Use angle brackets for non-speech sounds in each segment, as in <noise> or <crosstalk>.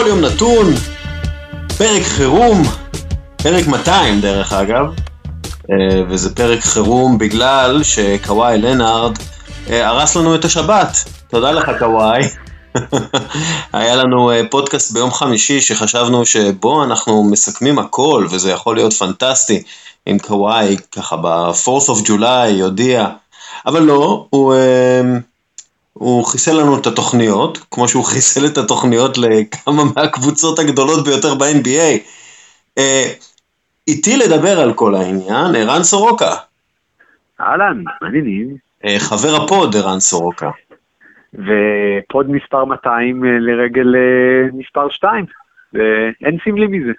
בכל יום נתון, פרק חירום, פרק 200 דרך אגב, אה, וזה פרק חירום בגלל שקוואי לנארד אה, הרס לנו את השבת. תודה לך קוואי. <laughs> היה לנו אה, פודקאסט ביום חמישי שחשבנו שבו אנחנו מסכמים הכל וזה יכול להיות פנטסטי אם קוואי ככה ב-4th of July יודיע, אבל לא, הוא, הוא חיסל לנו את התוכניות, כמו שהוא חיסל את התוכניות לכמה מהקבוצות הגדולות ביותר ב-NBA. איתי לדבר על כל העניין, ערן סורוקה. אהלן, מעניינים. אה, חבר הפוד, ערן סורוקה. ופוד מספר 200 אה, לרגל אה, מספר 2, ואין סמלי מזה.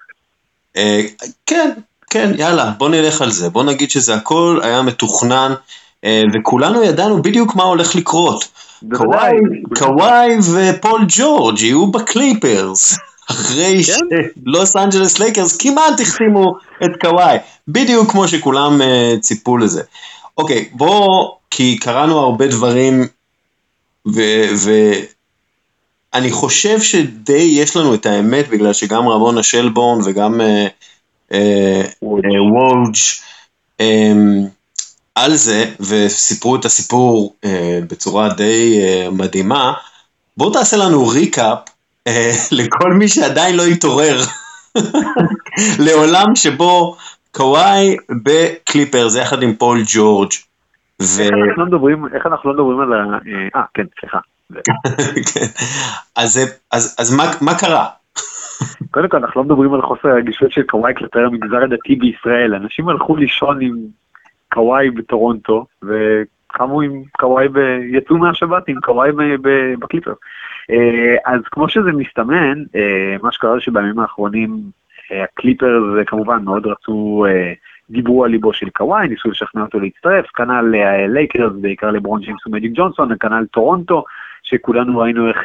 כן, כן, יאללה, בוא נלך על זה. בוא נגיד שזה הכל היה מתוכנן, וכולנו ידענו בדיוק מה הולך לקרות. קוואי ופול ג'ורג' יהיו בקליפרס. אחרי כן? שלוס אנג'לס לייקרס כמעט החתימו את קוואי, בדיוק כמו שכולם uh, ציפו לזה. אוקיי, בואו, כי קראנו הרבה דברים, ואני חושב שדי יש לנו את האמת, בגלל שגם רמונה שלבורן וגם uh, uh, ווג' um, על זה, וסיפרו את הסיפור uh, בצורה די uh, מדהימה. בואו תעשה לנו recap אה, <laughs> לכל מי שעדיין לא התעורר <laughs> לעולם שבו קוואי בקליפרס יחד עם פול ג'ורג'. ו... איך אנחנו לא מדברים, איך אנחנו לא מדברים על ה... אה, אה כן, סליחה. <laughs> כן. אז, אז, אז מה, מה קרה? קודם כל אנחנו לא מדברים על חוסר הרגישות של קוואי כלפי המגזר הדתי בישראל, אנשים הלכו לישון עם קוואי בטורונטו וקמו עם קוואי, ב... יצאו מהשבת עם קוואי בקליפר. אה, אז כמו שזה מסתמן, אה, מה שקרה זה שבימים האחרונים אה, הקליפרס כמובן מאוד רצו, דיברו על ליבו של קוואי, ניסו לשכנע אותו להצטרף, כנ"ל לייקרס, בעיקר לברון ג'יימס ומג'יק ג'ונסון, כנ"ל טורונטו, שכולנו ראינו איך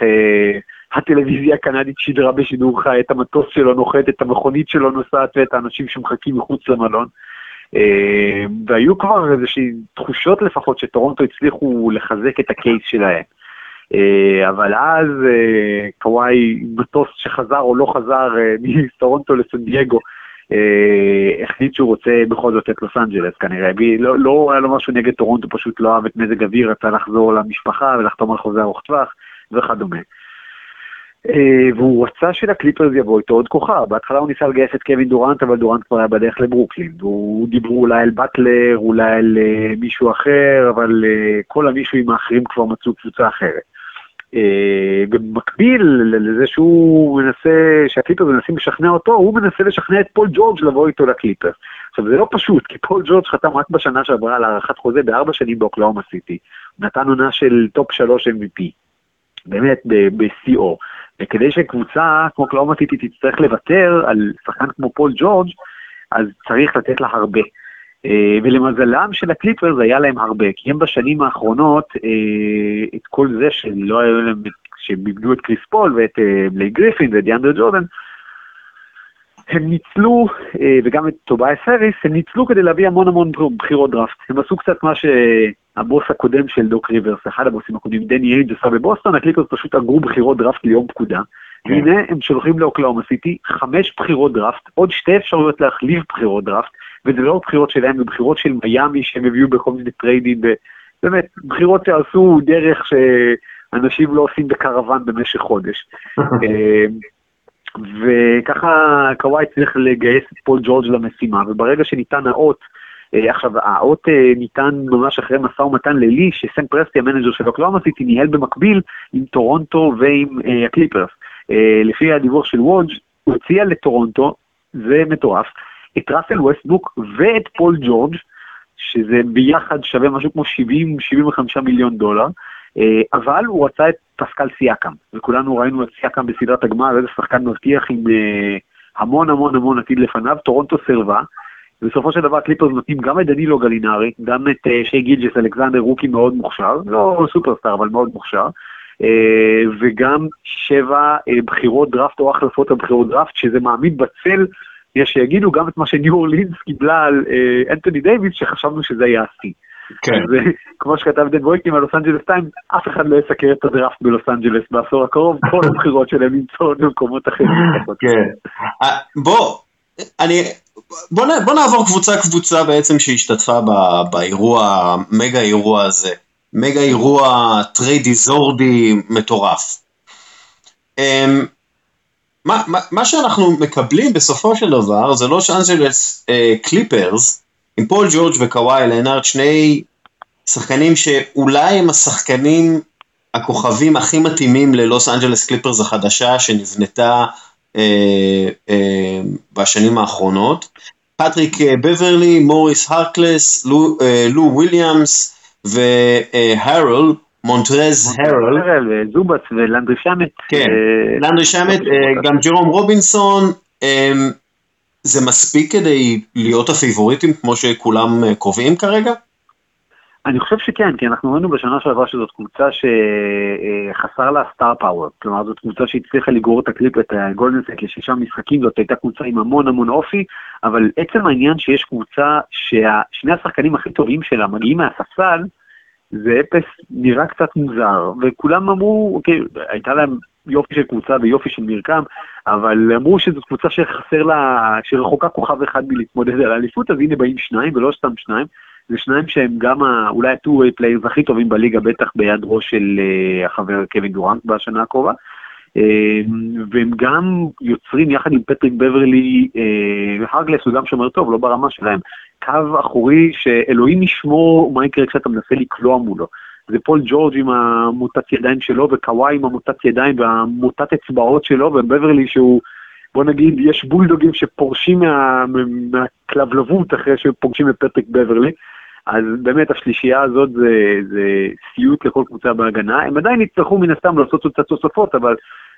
הטלוויזיה הקנדית שידרה בשידור חי את המטוס שלו נוחת, את המכונית שלו נוסעת ואת האנשים שמחכים מחוץ למלון. והיו כבר איזושהי תחושות לפחות שטורונטו הצליחו לחזק את הקייס שלהם. אה, אבל אז אה, קוואי, מטוס שחזר או לא חזר אה, מטורונטו לסן דייגו, החליט שהוא רוצה בכל זאת את לוס אנג'לס כנראה, לא, לא היה לו משהו נגד טורונטו, פשוט לא אהב את מזג אוויר, רצה לחזור למשפחה ולחתום על חוזה ארוך טווח וכדומה. והוא רצה שלקליפרס יבוא איתו עוד כוכב, בהתחלה הוא ניסה לגייס את קווין דורנט, אבל דורנט כבר היה בדרך לברוקלין, והוא דיברו אולי על באטלר, אולי על מישהו אחר, אבל כל המישהו האחרים כבר מצאו קבוצה אחרת. אה, במקביל לזה שהוא מנסה, שהקליפרס מנסים לשכנע אותו, הוא מנסה לשכנע את פול ג'ורג' לבוא איתו לקליפרס. עכשיו זה לא פשוט, כי פול ג'ורג' חתם רק בשנה שעברה על הארכת חוזה בארבע שנים באוקלהומה סיטי. נתן עונה של top שלוש MVP, באמת ב-CO. וכדי שקבוצה כמו אוקלהומה סיטי תצטרך לוותר על שחקן כמו פול ג'ורג', אז צריך לתת לה הרבה. אה, ולמזלם של הקליפרס היה להם הרבה, כי הם בשנים האחרונות, אה, את כל זה שלא היו להם, שהם איבדו את קריס פול ואת בלי אה, גריפין ואת דיאנדרה ג'ורדן, הם ניצלו, וגם את טוביאס האריס, הם ניצלו כדי להביא המון המון בחירות דראפט. הם עשו קצת מה שהבוס הקודם של דוק ריברס, אחד הבוסים הקודמים, דני אייג' עשה בבוסטון, הקליפרס פשוט אגרו בחירות דראפט ליום פקודה. כן. והנה הם שולחים לאוקלהומה סיטי חמש בחירות דראפט, עוד שתי אפשרויות להחליף בחירות דראפט, וזה לא בחירות שלהם, זה בחירות של מיאמי שהם הביאו בכל מיני טריידים, באמת, בחירות שעשו דרך שאנשים לא עושים בקרוון במשך חודש. <laughs> אה, וככה קוואי צריך לגייס את פול ג'ורג' למשימה, וברגע שניתן האות, עכשיו האות אה, ניתן ממש אחרי משא ומתן לילי, שסם פרסטי ה manager של אוקלהומה סיטי ניהל במקביל עם טורונטו ועם הקליפרס. לפי הדיווח של ווג' הוא הציע לטורונטו, זה מטורף, את ראסל ווסטבוק ואת פול ג'ורג', שזה ביחד שווה משהו כמו 70-75 מיליון דולר, אה, אבל הוא רצה את פסקל סיאקם, וכולנו ראינו את סיאקם בסדרת הגמר, איזה שחקן מבטיח עם אה, המון המון המון עתיד לפניו, טורונטו סירבה, בסופו של דבר קליפרס נותנים גם את דנילו גלינרי, גם את אה, שי גילג'ס אלכסנדר rookie מאוד מוכשר, לא סופרסטאר אבל מאוד מוכשר, וגם שבע בחירות דראפט או החלפות על בחירות דראפט, שזה מעמיד בצל יש שיגידו גם את מה שניו אורלינס קיבלה על אה, אנטוני דייוויס, שחשבנו שזה היה השיא. כן. אז אה, כמו שכתב דן וויקטים על לוס אנג'לס 2, אף אחד לא יסקר את הדראפט בלוס אנג'לס בעשור הקרוב, כל הבחירות שלהם נמצאות במקומות אחרים. כן. אה, בוא, אני, בוא, בוא נעבור קבוצה קבוצה בעצם שהשתתפה באירוע, מגה אירוע הזה. מגה אירוע טריידי זורדי מטורף. אמ, מה, מה, מה שאנחנו מקבלים בסופו של דבר זה לוס אנג'לס אה, קליפרס עם פול ג'ורג' וקוואי לנארד, שני שחקנים שאולי הם השחקנים הכוכבים הכי מתאימים ללוס אנג'לס קליפרס החדשה שנבנתה בשנים האחרונות. פטריק אה, בברלי, מוריס הרקלס, לו, אה, לו וויליאמס והרול, מונטרז הרול. זובס ולנדרי שמט. כן, אה, לנדרי שמט, אה, גם ג'רום רובינסון. אה, זה מספיק כדי להיות הפיבוריטים כמו שכולם אה, קובעים כרגע? אני חושב שכן, כי אנחנו ראינו בשנה שעברה שזאת קבוצה שחסר לה סטאר פאוור, כלומר זאת קבוצה שהצליחה לגרור את הקליפ, את הגולדנסט לשישה משחקים, זאת הייתה קבוצה עם המון המון אופי, אבל עצם העניין שיש קבוצה ששני השחקנים הכי טובים שלה מגיעים מהספסל, זה אפס נראה קצת מוזר, וכולם אמרו, אוקיי, הייתה להם יופי של קבוצה ויופי של מרקם, אבל אמרו שזו קבוצה שחסר לה, שרחוקה כוכב אחד מלהתמודד על האליפות, אז הנה באים שניים ולא סתם שניים. זה שניים שהם גם ה, אולי ה-2-way players הכי טובים בליגה, בטח ביד ראש של uh, החבר קווין דורנט בשנה הקרובה. Uh, והם גם יוצרים יחד עם פטריק בברלי, uh, הרגלס הוא גם שומר טוב, לא ברמה שלהם, קו אחורי שאלוהים ישמור מה יקרה כשאתה מנסה לקלוע מולו. זה פול ג'ורג' עם המוטת ידיים שלו, וקוואי עם המוטת ידיים והמוטת אצבעות שלו, ובברלי שהוא, בוא נגיד, יש בולדוגים שפורשים מה, מהכלבלבות אחרי שפוגשים את פטריק בברלי. אז באמת השלישייה הזאת זה, זה סיוט לכל קבוצה בהגנה. הם עדיין יצטרכו מן הסתם לעשות קצת תוספות, אבל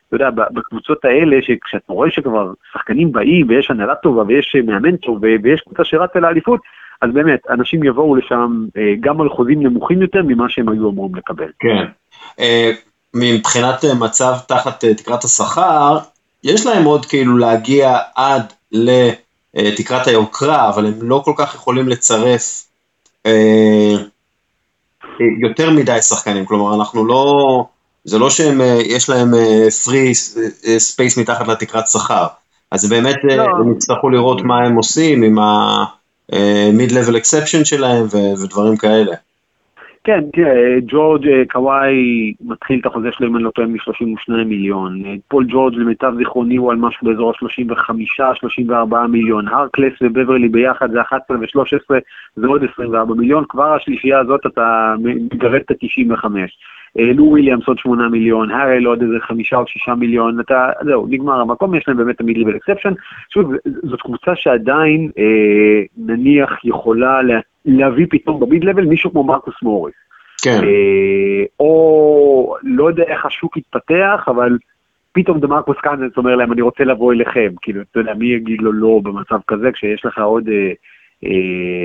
אתה יודע, בקבוצות האלה, שכשאתה רואה שכבר שחקנים באים ויש הנהלה טובה ויש מאמן טוב ויש קבוצה שרצה לאליפות, אז באמת, אנשים יבואו לשם אה, גם על חוזים נמוכים יותר ממה שהם היו אמורים לקבל. כן. אה, מבחינת אה, מצב תחת תקרת השכר, יש להם עוד כאילו להגיע עד לתקרת היוקרה, אבל הם לא כל כך יכולים לצרף יותר מדי שחקנים, כלומר אנחנו לא, זה לא שהם, יש להם free space מתחת לתקרת שכר, אז באמת לא. הם יצטרכו לראות מה הם עושים עם ה... mid-level exception שלהם ודברים כאלה. כן, תראה, ג'ורג' אה, קוואי מתחיל את החוזה שלו, אם אני לא טועה, מ-32 מיליון. אה, פול ג'ורג' למיטב זיכרוני הוא על משהו באזור ה-35-34 מיליון. הארקלס ובברלי ביחד זה 11 ו-13, זה עוד 24 מיליון. כבר השלישייה הזאת אתה מגרד את ה-95. אה, לו וויליאמס עוד 8 מיליון, הארל עוד איזה 5 או 6 מיליון, אתה, זהו, נגמר המקום, יש להם באמת את ה mid-level exception. שוב, זאת קבוצה שעדיין, אה, נניח, יכולה לה, להביא פתאום במיד-לבל מישהו כמו מרקוס מוריס. כן. אה, או לא יודע איך השוק יתפתח, אבל פתאום דה מרקוס קאנזנס אומר להם, אני רוצה לבוא אליכם. כאילו, אתה יודע, מי יגיד לו לא במצב כזה, כשיש לך עוד... אה,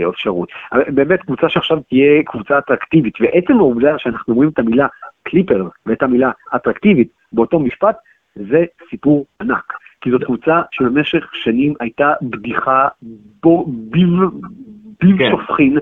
אפשרות. באמת קבוצה שעכשיו תהיה קבוצה אטרקטיבית, ועצם העובדה שאנחנו אומרים את המילה קליפר ואת המילה אטרקטיבית באותו משפט, זה סיפור ענק. כי זאת קבוצה שבמשך שנים הייתה בדיחה בו, ביב, ביב כן. שופכין.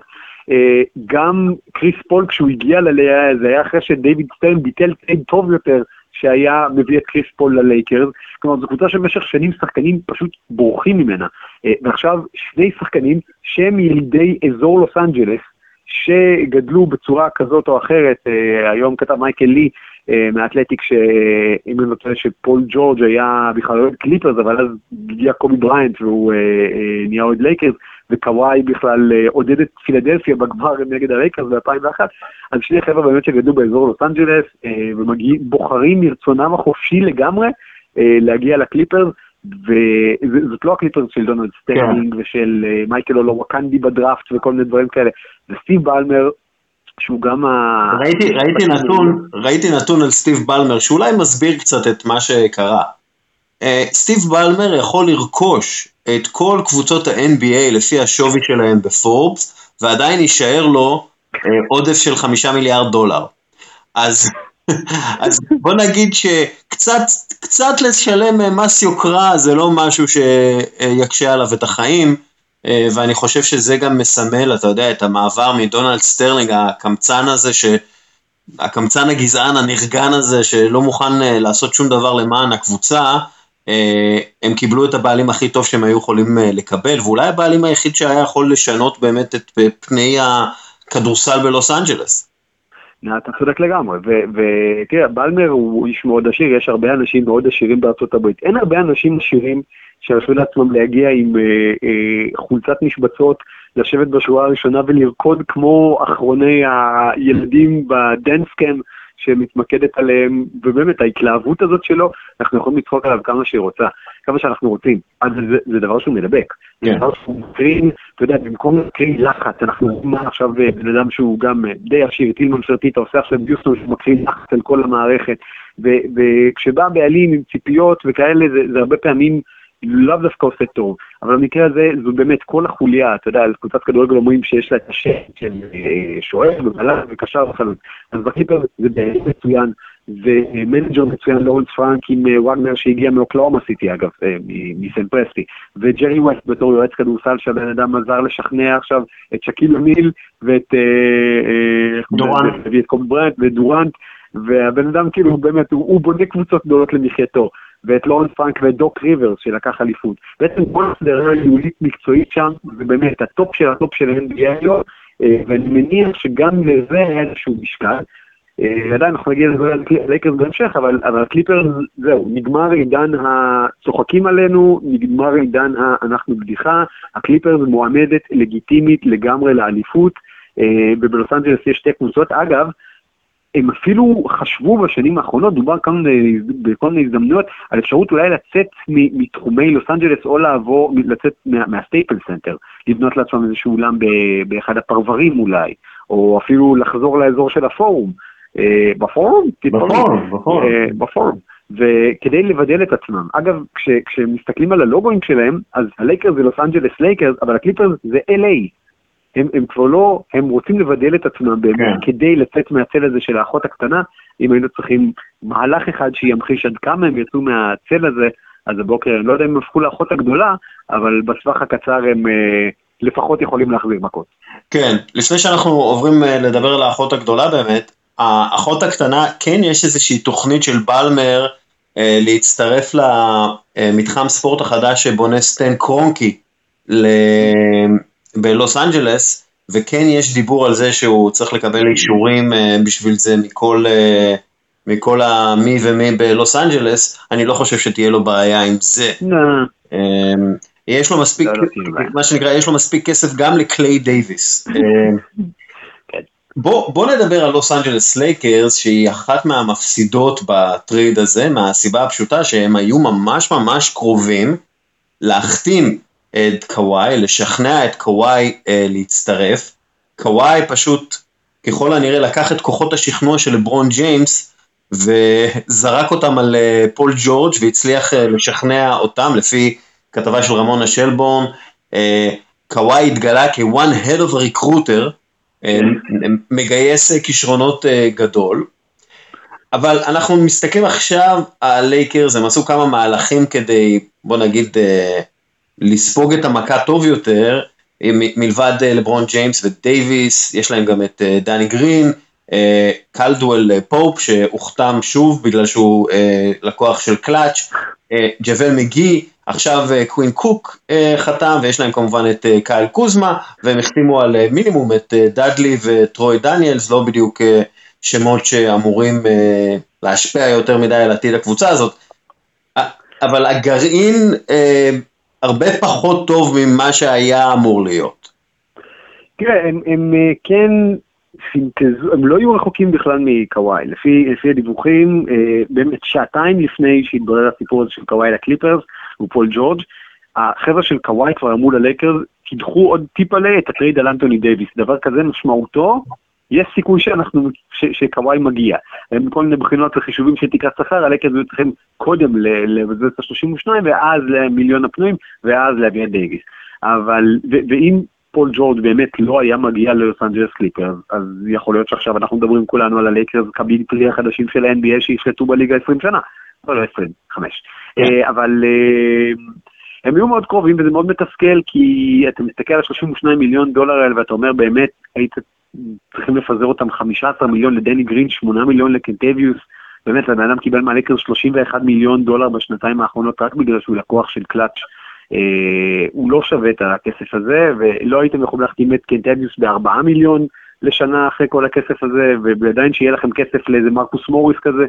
אה, גם קריס פול כשהוא הגיע ל-LA, זה היה אחרי שדייוויד סטרן ביטל טרייד טוב יותר שהיה מביא את קריס פול ללייקרס. כלומר, זו קבוצה שבמשך שנים שחקנים פשוט בורחים ממנה. אה, ועכשיו שני שחקנים שהם ילידי אזור לוס אנג'לס, שגדלו בצורה כזאת או אחרת, אה, היום כתב מייקל לי אה, מאתלטיק, שאם אני רוצה שפול ג'ורג' היה בכלל אוהד קליפרס, אבל אז הגיע קובי בריינט והוא נהיה אוהד לייקרס, וקוואי בכלל עודד את פילדלפיה בגמר נגד הלייקרס ב-2001, אז שני חבר'ה באמת שגדלו באזור לוס אנג'לס, ובוחרים מרצונם החופשי לגמרי להגיע לקליפרס. וזאת לא הקליפרס של דונלד כן. ושל אה, מייקל אולוווקאנדי בדראפט וכל מיני דברים כאלה, זה סטיב בלמר שהוא גם ה... ראיתי, ראיתי, נתון, ראיתי נתון על סטיב בלמר שאולי מסביר קצת את מה שקרה. Uh, סטיב בלמר יכול לרכוש את כל קבוצות ה-NBA לפי השווי שלהם בפורבס ועדיין יישאר לו uh, עודף של חמישה מיליארד דולר. אז <laughs> אז בוא נגיד שקצת קצת לשלם מס יוקרה זה לא משהו שיקשה עליו את החיים, ואני חושב שזה גם מסמל, אתה יודע, את המעבר מדונלד סטרלינג, הקמצן הזה, ש... הקמצן הגזען הנרגן הזה, שלא מוכן לעשות שום דבר למען הקבוצה, הם קיבלו את הבעלים הכי טוב שהם היו יכולים לקבל, ואולי הבעלים היחיד שהיה יכול לשנות באמת את פני הכדורסל בלוס אנג'לס. אתה צודק לגמרי, ותראה, בלמר הוא איש מאוד עשיר, יש הרבה אנשים מאוד עשירים בארצות הברית. אין הרבה אנשים עשירים שירשו לעצמם להגיע עם אה, אה, חולצת משבצות, לשבת בשורה הראשונה ולרקוד כמו אחרוני הילדים בדנסקאם שמתמקדת עליהם, ובאמת ההתלהבות הזאת שלו, אנחנו יכולים לצחוק עליו כמה שהיא רוצה, כמה שאנחנו רוצים. אז זה, זה דבר שהוא מדבק. זה כן. דבר שהוא מקרין, אתה יודע, במקום להקרין לחץ, אנחנו רואים מה עכשיו אה, בן אדם שהוא גם אה, די עשיר, טילמן פרטיטה עושה עכשיו ביוסטון שהוא מקרין לחץ על כל המערכת, וכשבא בעלים עם ציפיות וכאלה, זה, זה הרבה פעמים... לאו דווקא עושה טוב, אבל במקרה הזה זו באמת כל החוליה, אתה יודע, על קבוצת כדורגל אומרים שיש לה את השם של אה, שוער ובלם וקשר וחלוץ, אז בקליפרס זה באמת מצוין, ומנג'ר מצוין לורנס פרנק עם אה, ווינגר שהגיע מאוקלהומה סיטי אגב, אה, מסם פרסטי, וג'רי ווסט בתור יועץ כדורסל שהבן אדם עזר לשכנע עכשיו את שאקיל או'ניל ואת דורנט, ואת קובי בריינט ודורנט, והבן אדם כאילו באמת, הוא בונה קבוצות גדולות למחייתו. ואת לורנס פרנק ואת דוק ריברס שלקח אליפות. בעצם כל השדרה הניהולית מקצועית שם, זה באמת הטופ של הטופ של ה-NBA היום, אה, ואני מניח שגם לזה היה איזשהו משקל. אה, עדיין אנחנו נגיע ללייקרס בהמשך, אבל, אבל הקליפרס זהו, נגמר עידן הצוחקים עלינו, נגמר עידן אנחנו בדיחה, הקליפרס מועמדת לגיטימית לגמרי לאליפות, אה, ובלוס אנג'לס יש שתי קבוצות. אגב, הם אפילו חשבו בשנים האחרונות, דובר כאן בכל מיני הזדמנויות, על אפשרות אולי לצאת מתחומי לוס אנג'לס או לעבור, לצאת מה, מהסטייפלס סנטר, לבנות לעצמם איזשהו אולם באחד הפרברים אולי, או אפילו לחזור לאזור של הפורום. אה, בפורום? בפורום, בפורום. אה, בפורום. וכדי לבדל את עצמם. אגב, כש, כשמסתכלים על הלוגוים שלהם, אז הלייקרס זה לוס אנג'לס לייקרס, אבל הקליפרס זה LA. הם, הם כבר לא, הם רוצים לבדל את עצמם באמת כן. כדי לצאת מהצל הזה של האחות הקטנה, אם היינו צריכים מהלך אחד שימחיש עד כמה הם יצאו מהצל הזה, אז הבוקר, אני לא יודע אם הם הפכו לאחות הגדולה, אבל בטווח הקצר הם אה, לפחות יכולים להחזיר מכות. כן, לפני שאנחנו עוברים אה, לדבר על האחות הגדולה באמת, האחות הקטנה, כן יש איזושהי תוכנית של בלמר אה, להצטרף למתחם ספורט החדש שבונה סטן קרונקי. בלוס אנג'לס, וכן יש דיבור על זה שהוא צריך לקבל אישורים אה, בשביל זה מכל, אה, מכל המי ומי בלוס אנג'לס, אני לא חושב שתהיה לו בעיה עם זה. אמ, יש לו מספיק, לא, לא מה שנקרא, יש לו מספיק כסף גם לקליי דייוויס. אמ. בוא, בוא נדבר על לוס אנג'לס לייקרס שהיא אחת מהמפסידות בטרייד הזה מהסיבה הפשוטה שהם היו ממש ממש קרובים להחתים את קוואי, לשכנע את קוואי אה, להצטרף. קוואי פשוט ככל הנראה לקח את כוחות השכנוע של לברון ג'יימס וזרק אותם על אה, פול ג'ורג' והצליח אה, לשכנע אותם לפי כתבה של רמונה שלבורן. אה, קוואי התגלה כ- one hell of a recruiter, אה, מגייס אה, כישרונות אה, גדול. אבל אנחנו מסתכלים עכשיו על לייקרס, הם עשו כמה מהלכים כדי, בוא נגיד, אה, לספוג את המכה טוב יותר, מלבד אה, לברון ג'יימס ודייוויס, יש להם גם את אה, דני גרין, אה, קולדוול פופ שהוחתם שוב בגלל שהוא לקוח של קלאץ', ג'וול מגי, עכשיו קווין קוק חתם ויש להם כמובן את קייל קוזמה והם החתימו על מינימום את דאדלי וטרוי דניאלס, לא בדיוק שמות שאמורים להשפיע יותר מדי על עתיד הקבוצה הזאת, אבל הגרעין הרבה פחות טוב ממה שהיה אמור להיות. תראה, הם, הם אה, כן סינטזו, הם לא היו רחוקים בכלל מקוואי. לפי, לפי הדיווחים, אה, באמת שעתיים לפני שהתברר הסיפור הזה של קוואי לקליפרס, ופול ג'ורג', החבר'ה של קוואי כבר אמרו ללייקרס, תדחו עוד טיפה את הטרייד על אנטוני דייוויס. דבר כזה משמעותו יש סיכוי שאנחנו, שקוואי מגיע. כל מיני בחינות וחישובים של תקרת שכר, הלקט היו צריכים קודם לבזבז את ה-32 ואז למיליון הפנויים ואז להביא את דייגיס. אבל, ואם פול ג'ורג' באמת לא היה מגיע ללוס אנג'לס קליפרס, אז יכול להיות שעכשיו אנחנו מדברים כולנו על הלייקרס קביל פרי החדשים של ה-NBA שישלטו בליגה 20 שנה. לא, לא 20, 5. Yeah. אבל... Uh, הם היו מאוד קרובים וזה מאוד מתסכל, כי אתה מסתכל על 32 מיליון דולר האלה ואתה אומר באמת, היית צריכים לפזר אותם 15 מיליון לדני גרין, 8 מיליון לקנטביוס, באמת הבן אדם קיבל מהלקר 31 מיליון דולר בשנתיים האחרונות רק בגלל שהוא לקוח של קלאץ'. אה, הוא לא שווה את הכסף הזה, ולא הייתם יכולים להחתים את קנטביוס בארבעה מיליון לשנה אחרי כל הכסף הזה, ועדיין שיהיה לכם כסף לאיזה מרקוס מוריס כזה.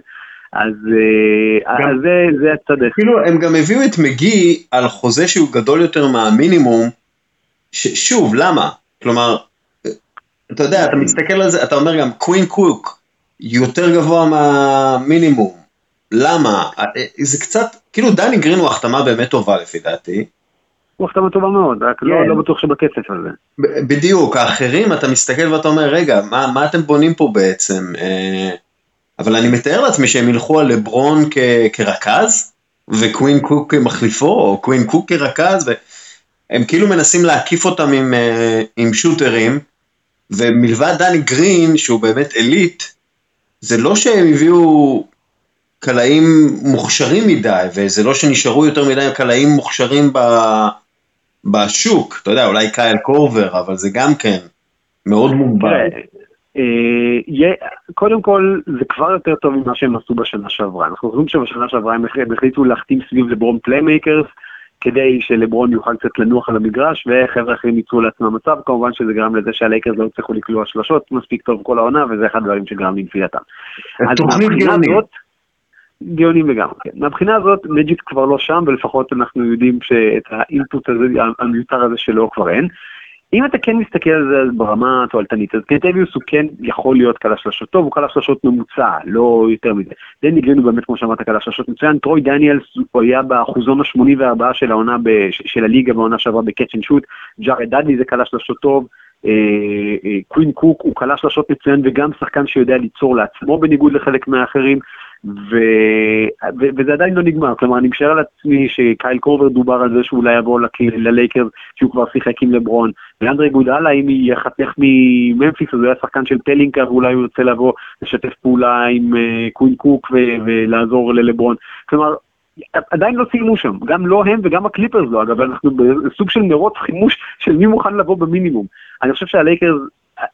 אז, אה, גם, אז זה, זה הצד כאילו הם גם הביאו את מגי על חוזה שהוא גדול יותר מהמינימום, שוב, למה? כלומר, אתה יודע, אתה מסתכל על זה, אתה אומר גם קווין קוק יותר גבוה מהמינימום, למה? זה קצת, כאילו דני גרין הוא החתמה באמת טובה לפי דעתי. הוא החתמה טובה מאוד, רק לא, כן. לא בטוח שבכסף הזה. בדיוק, האחרים אתה מסתכל ואתה אומר, רגע, מה, מה אתם בונים פה בעצם? אה, אבל אני מתאר לעצמי שהם ילכו על לברון כ- כרכז, וקווין קוק כמחליפו, או קווין קוק כרכז, והם כאילו מנסים להקיף אותם עם, אה, עם שוטרים, ומלבד דני גרין, שהוא באמת אליט, זה לא שהם הביאו קלעים מוכשרים מדי, וזה לא שנשארו יותר מדי קלעים מוכשרים ב... בשוק, אתה יודע, אולי קייל קורבר, אבל זה גם כן מאוד מוגבל. אה, קודם כל, זה כבר יותר טוב ממה שהם עשו בשנה שעברה. אנחנו חושבים שבשנה שעברה הם החליטו להחתים סביב לברון playmakers, כדי שלברון יוכל קצת לנוח על המגרש, וחבר'ה אחרים ייצרו לעצמם מצב, כמובן שזה גרם לזה שהלייקרס לא הצליחו לקלוע שלושות מספיק טוב כל העונה, וזה אחד הדברים שגרם לנפילתם. אז מהבחינה הזאת, גאונים לגמרי, כן. מהבחינה הזאת מג'יק כבר לא שם, ולפחות אנחנו יודעים שאת ה input הזה, המיותר הזה שלו כבר אין. אם אתה כן מסתכל על זה ברמה התועלתנית, אז קנטביוס הוא כן יכול להיות קלע שלשות טוב, הוא קלע שלשות ממוצע, לא יותר מזה. דני גרין הוא באמת, כמו שאמרת, קלע שלשות מצוין. טרוי דניאלס הוא היה באחוזון ה-84 של העונה, של הליגה בעונה שעברה ב catch and shoot. ג'ארד דאדלי זה קלע שלשות טוב. אה, אה, קווין קוק הוא קלע שלשות מצוין וגם שחקן שיודע ליצור לעצמו בניגוד לחלק מהאחרים. ו... ו... וזה עדיין לא נגמר, כלומר אני משער על עצמי שקייל קורבר דובר על זה שאולי יבוא ללייקרס, שהוא כבר שיחק עם לברון, ואנדרה איגודלה אם יחתך מממפיס אז הוא היה שחקן של פלינקה ואולי הוא ירצה לבוא לשתף פעולה עם אה, קווין קוק ו... ולעזור ללברון, כלומר עדיין לא סיימו שם, גם לא הם וגם הקליפרס לא, אגב, אנחנו בסוג של מרוץ חימוש של מי מוכן לבוא במינימום. אני חושב שהלייקרס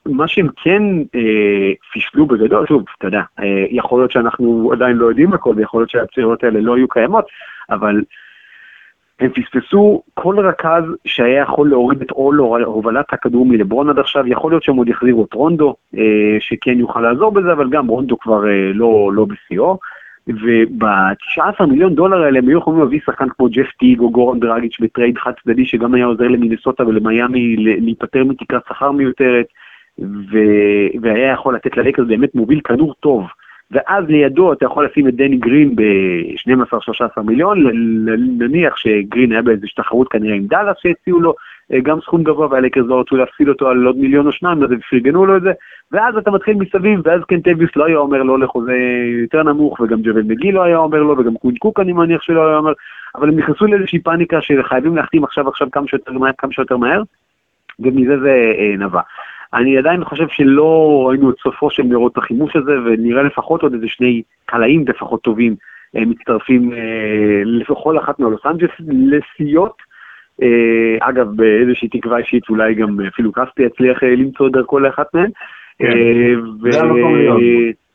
מה שהם כן אה, פישלו בגדול, שוב, אתה יודע, אה, יכול להיות שאנחנו עדיין לא יודעים הכל, ויכול להיות שהצעירות האלה לא יהיו קיימות, אבל הם פספסו כל רכז שהיה יכול להוריד את עול הובלת הכדור מלברון עד עכשיו, יכול להיות שהם עוד יחזירו את רונדו, אה, שכן יוכל לעזור בזה, אבל גם רונדו כבר אה, לא, לא בשיאו. וב-19 מיליון דולר האלה הם היו יכולים להביא שחקן כמו ג'ף טיג או גורן דרגיץ' בטרייד חד צדדי שגם היה עוזר למינסוטה ולמיאמי להיפטר מתקרת שכר מיותרת. ו- והיה יכול לתת ללייקרס באמת מוביל כדור טוב. ואז לידו אתה יכול לשים את דני גרין ב-12-13 מיליון, נניח שגרין היה באיזושהי תחרות כנראה עם דאלאס שהציעו לו אה, גם סכום גבוה והלקרס לא רצו להפסיד אותו על עוד מיליון או שניים, אז הם פרגנו לו את זה, ואז אתה מתחיל מסביב, ואז קנטביוס לא היה אומר לא לחוזה יותר נמוך, וגם ג'בל מגי לא היה אומר לו, וגם קווין קוק אני מניח שלא היה אומר, אבל הם נכנסו לאיזושהי פאניקה שחייבים להחתים עכשיו עכשיו כמה שיותר מהר, כמה שיותר מהר, ומזה זה אה, נבע. אני עדיין חושב שלא ראינו את סופו של מרוץ החימוש הזה, ונראה לפחות עוד איזה שני קלעים לפחות טובים אה, מצטרפים אה, לכל אחת מהלוס אנג'לס לסיעות. אה, אגב, באיזושהי תקווה אישית, אולי גם אפילו קסטי יצליח למצוא דרכו לאחת מהן. כן, זה המקום להיות.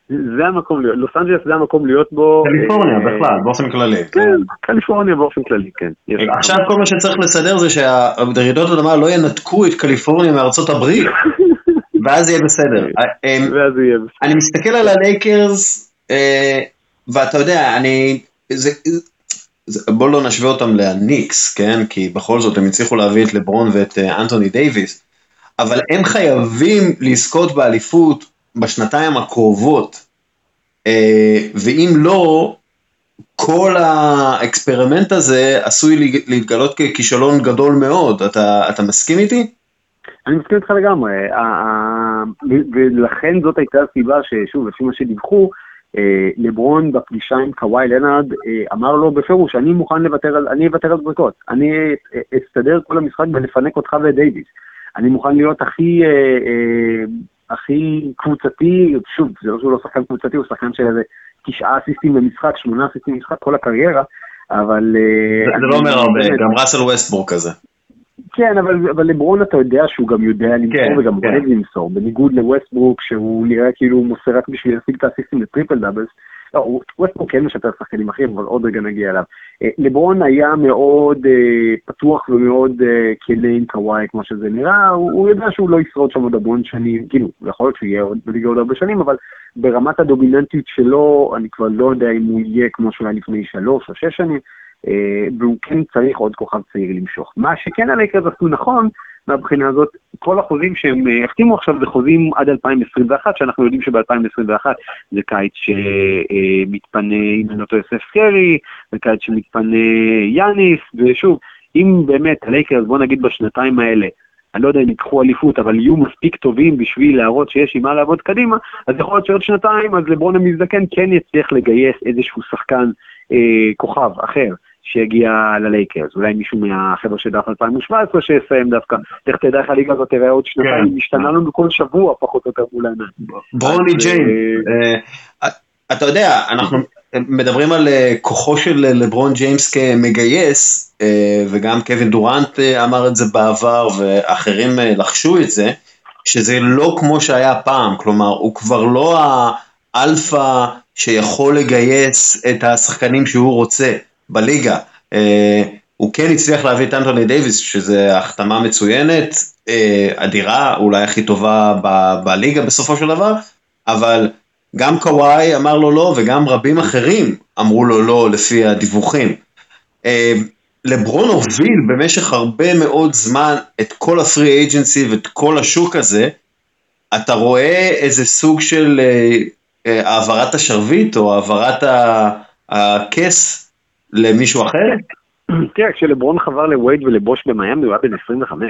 זה המקום להיות, לוס אנג'לס זה המקום להיות בו. קליפורניה בכלל, באופן כללי. כן, קליפורניה באופן כללי, כן. עכשיו כל מה שצריך לסדר זה שהרעידות אדמה לא ינתקו את קליפורניה מארצות הברית, <laughs> ואז יהיה בסדר. אמ, ואז יהיה בסדר. אני מסתכל על הלייקרס, אה, ואתה יודע, אני... בוא לא נשווה אותם לניקס, כן? כי בכל זאת הם הצליחו להביא את לברון ואת אה, אנטוני דייוויס, אבל הם חייבים לזכות באליפות בשנתיים הקרובות, אה, ואם לא, כל ה experiment הזה עשוי להתגלות ככישלון גדול מאוד. אתה, אתה מסכים איתי? אני מסכים איתך לגמרי, ולכן זאת הייתה הסיבה ששוב, לפי מה שדיווחו, אה, לברון בפגישה עם קוואי לנארד אה, אמר לו בפירוש, אני מוכן לוותר על, אני אוותר על זריקות, אני אסתדר כל המשחק ולפנק אותך ואת דייוויס. אני מוכן להיות הכי, הכי קבוצתי, שוב, זה לא שהוא לא שחקן קבוצתי, הוא שחקן של איזה תשעה אסיסטים במשחק, שמונה אסיסטים במשחק, כל הקריירה, אבל... זה לא אומר הרבה, גם ראסל ווסטברוק כזה. כן, אבל, אבל לברון אתה יודע שהוא גם יודע למסור כן, וגם כן. אוהב למסור, בניגוד לווסטברוק שהוא נראה כאילו הוא מוסר רק בשביל להשיג את האסיסטים ל triple doubles. לא, ווסטברוק כן משפר שחקנים אחרים, אבל עוד רגע נגיע אליו. אה, לברון היה מאוד אה, פתוח ומאוד אה, כנה עם קוואי כמו שזה נראה, הוא, הוא יודע שהוא לא ישרוד שם עוד המון שנים, כאילו, יכול להיות שהוא יהיה עוד בליגה עוד הרבה שנים, אבל ברמת הדומיננטיות שלו, אני כבר לא יודע אם הוא יהיה כמו שהוא היה לפני שלוש או שש שנים. אה, והוא כן צריך עוד כוכב צעיר למשוך. מה שכן הלייקרס עשו נכון, מהבחינה הזאת, כל החוזים שהם אה, החתימו עכשיו זה חוזים עד 2021, שאנחנו יודעים שב-2021 זה קיץ שמתפנה, אם אני לא טועה, סטף קרי, זה קיץ שמתפנה יאניס, ושוב, אם באמת הלייקרס, בוא נגיד בשנתיים האלה, אני לא יודע אם ייקחו אליפות, אבל יהיו מספיק טובים בשביל להראות שיש עם מה לעבוד קדימה, אז יכול להיות שעוד שנתיים, אז לברון המזדקן כן יצליח לגייס איזשהו שחקן אה, כוכב אחר. שיגיע ללייקרס, אולי מישהו מהחבר'ה של דף 2017 שיסיים דווקא, איך תדע איך הליגה הזאת תראה עוד שנתיים, כן. משתנה לנו כל שבוע פחות או יותר מול העיניים. ברוני אה, ג'יין, אה, אתה יודע, אנחנו מדברים על אה, כוחו של לברון ג'יימס כמגייס, וגם קווין דורנט אמר את זה בעבר, ואחרים לחשו את זה, שזה לא כמו שהיה פעם, כלומר, הוא כבר לא האלפא שיכול לגייס את השחקנים שהוא רוצה. בליגה. אה, הוא כן הצליח להביא את אנטוני דייוויס, שזה החתמה מצוינת, אה, אדירה, אולי הכי טובה ב- בליגה בסופו של דבר, אבל גם קוואי אמר לו לא, וגם רבים אחרים אמרו לו לא לפי הדיווחים. אה, לברון הוביל במשך הרבה מאוד זמן את כל ה free agency ואת כל השוק הזה, אתה רואה איזה סוג של העברת השרביט או העברת הכס למישהו אחר? תראה, כשלברון חבר לווייד ולבוש במיאמי הוא היה בן 25.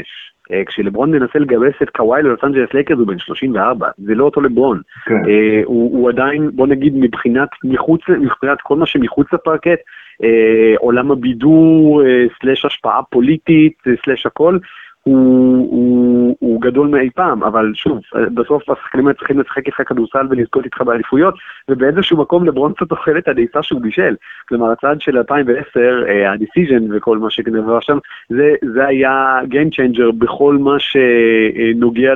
אה, כשלברון מנסה לגייס את קוואי ללוס אנג'לס לייקרס הוא בן 34, זה לא אותו לברון. כן. אה, הוא, הוא עדיין, בוא נגיד, מבחינת מחוץ, מבחינת כל מה שמחוץ לפרקט, אה, עולם הבידור, סלאש השפעה פוליטית, סלאש הכל, הוא, הוא, הוא גדול מאי פעם, אבל שוב, בסוף השחקנים האלה צריכים לשחק איתך כדורסל ולזכות איתך באליפויות, ובאיזשהו מקום לברון קצת אוכל את הדייסה שהוא בישל. כלומר, הצעד של 2010, ה-decision וכל מה שכנראה שם, זה, זה היה Game Changer בכל מה שנוגע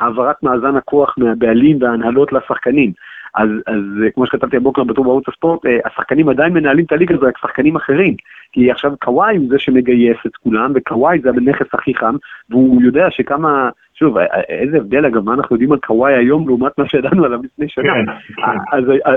להעברת מאזן הכוח מהבעלים וההנהלות לשחקנים. אז, אז כמו שכתבתי הבוקר בטור בערוץ הספורט, אה, השחקנים עדיין מנהלים את הליגה הזו, רק שחקנים אחרים. כי עכשיו קוואי הוא זה שמגייס את כולם, וקוואי זה הנכס הכי חם, והוא יודע שכמה, שוב, אה, אה, איזה הבדל אגב, מה אנחנו יודעים על קוואי היום לעומת מה שידענו עליו לפני שנה. כן, כן.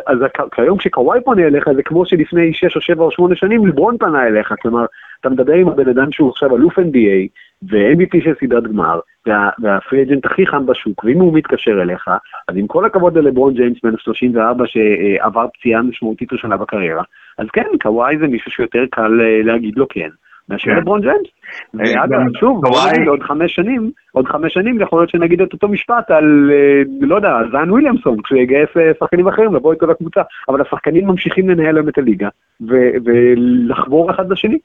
אז, כיום כשקוואי פונה אליך זה כמו שלפני 6 או 7 או 8 שנים לברון פנה אליך, כלומר, אתה מדבר עם הבן אדם שהוא עכשיו אלוף NBA, ו-MVP של סדרת גמר, וה, והפרי אג'נט הכי חם בשוק, ואם הוא מתקשר אליך, אז עם כל הכבוד ללברון ג'יימס בן 34 שעבר פציעה משמעותית ראשונה בקריירה, אז כן, קוואי זה מישהו שיותר קל אה, להגיד לו כן. מאשר כן. לברון ג'יימס. אה, ואגב, שוב, עוד חמש שנים, עוד חמש שנים יכול להיות שנגיד את אותו משפט על, אה, לא יודע, זן וויליאמסון, כשיגייס שחקנים אחרים לבוא איתו לקבוצה, אבל השחקנים ממשיכים לנהל להם את הליגה, ולחבור אחד לשני.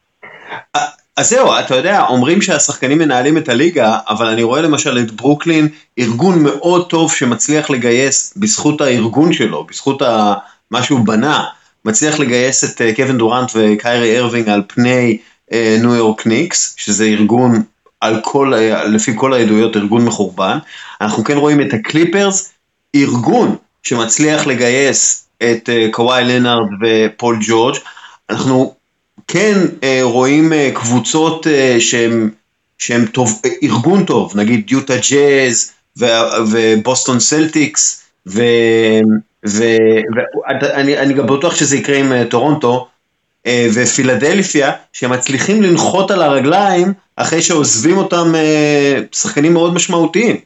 אז זהו, אתה יודע, אומרים שהשחקנים מנהלים את הליגה, אבל אני רואה למשל את ברוקלין, ארגון מאוד טוב שמצליח לגייס, בזכות הארגון שלו, בזכות מה שהוא בנה, מצליח לגייס את אה, קווין דורנט וקיירי ארווינג על פני אה, ניו יורק ניקס, שזה ארגון, על כל, אה, לפי כל העדויות, ארגון מחורבן. אנחנו כן רואים את הקליפרס, ארגון שמצליח לגייס את קוואי לנארד ופול ג'ורג'. אנחנו כן אה, רואים אה, קבוצות אה, שהן, שהן טוב, ארגון טוב, נגיד יוטה ג'אז ובוסטון סלטיקס, ואני גם בטוח שזה יקרה עם טורונטו, ופילדלפיה, שמצליחים לנחות על הרגליים אחרי שעוזבים אותם שחקנים מאוד משמעותיים.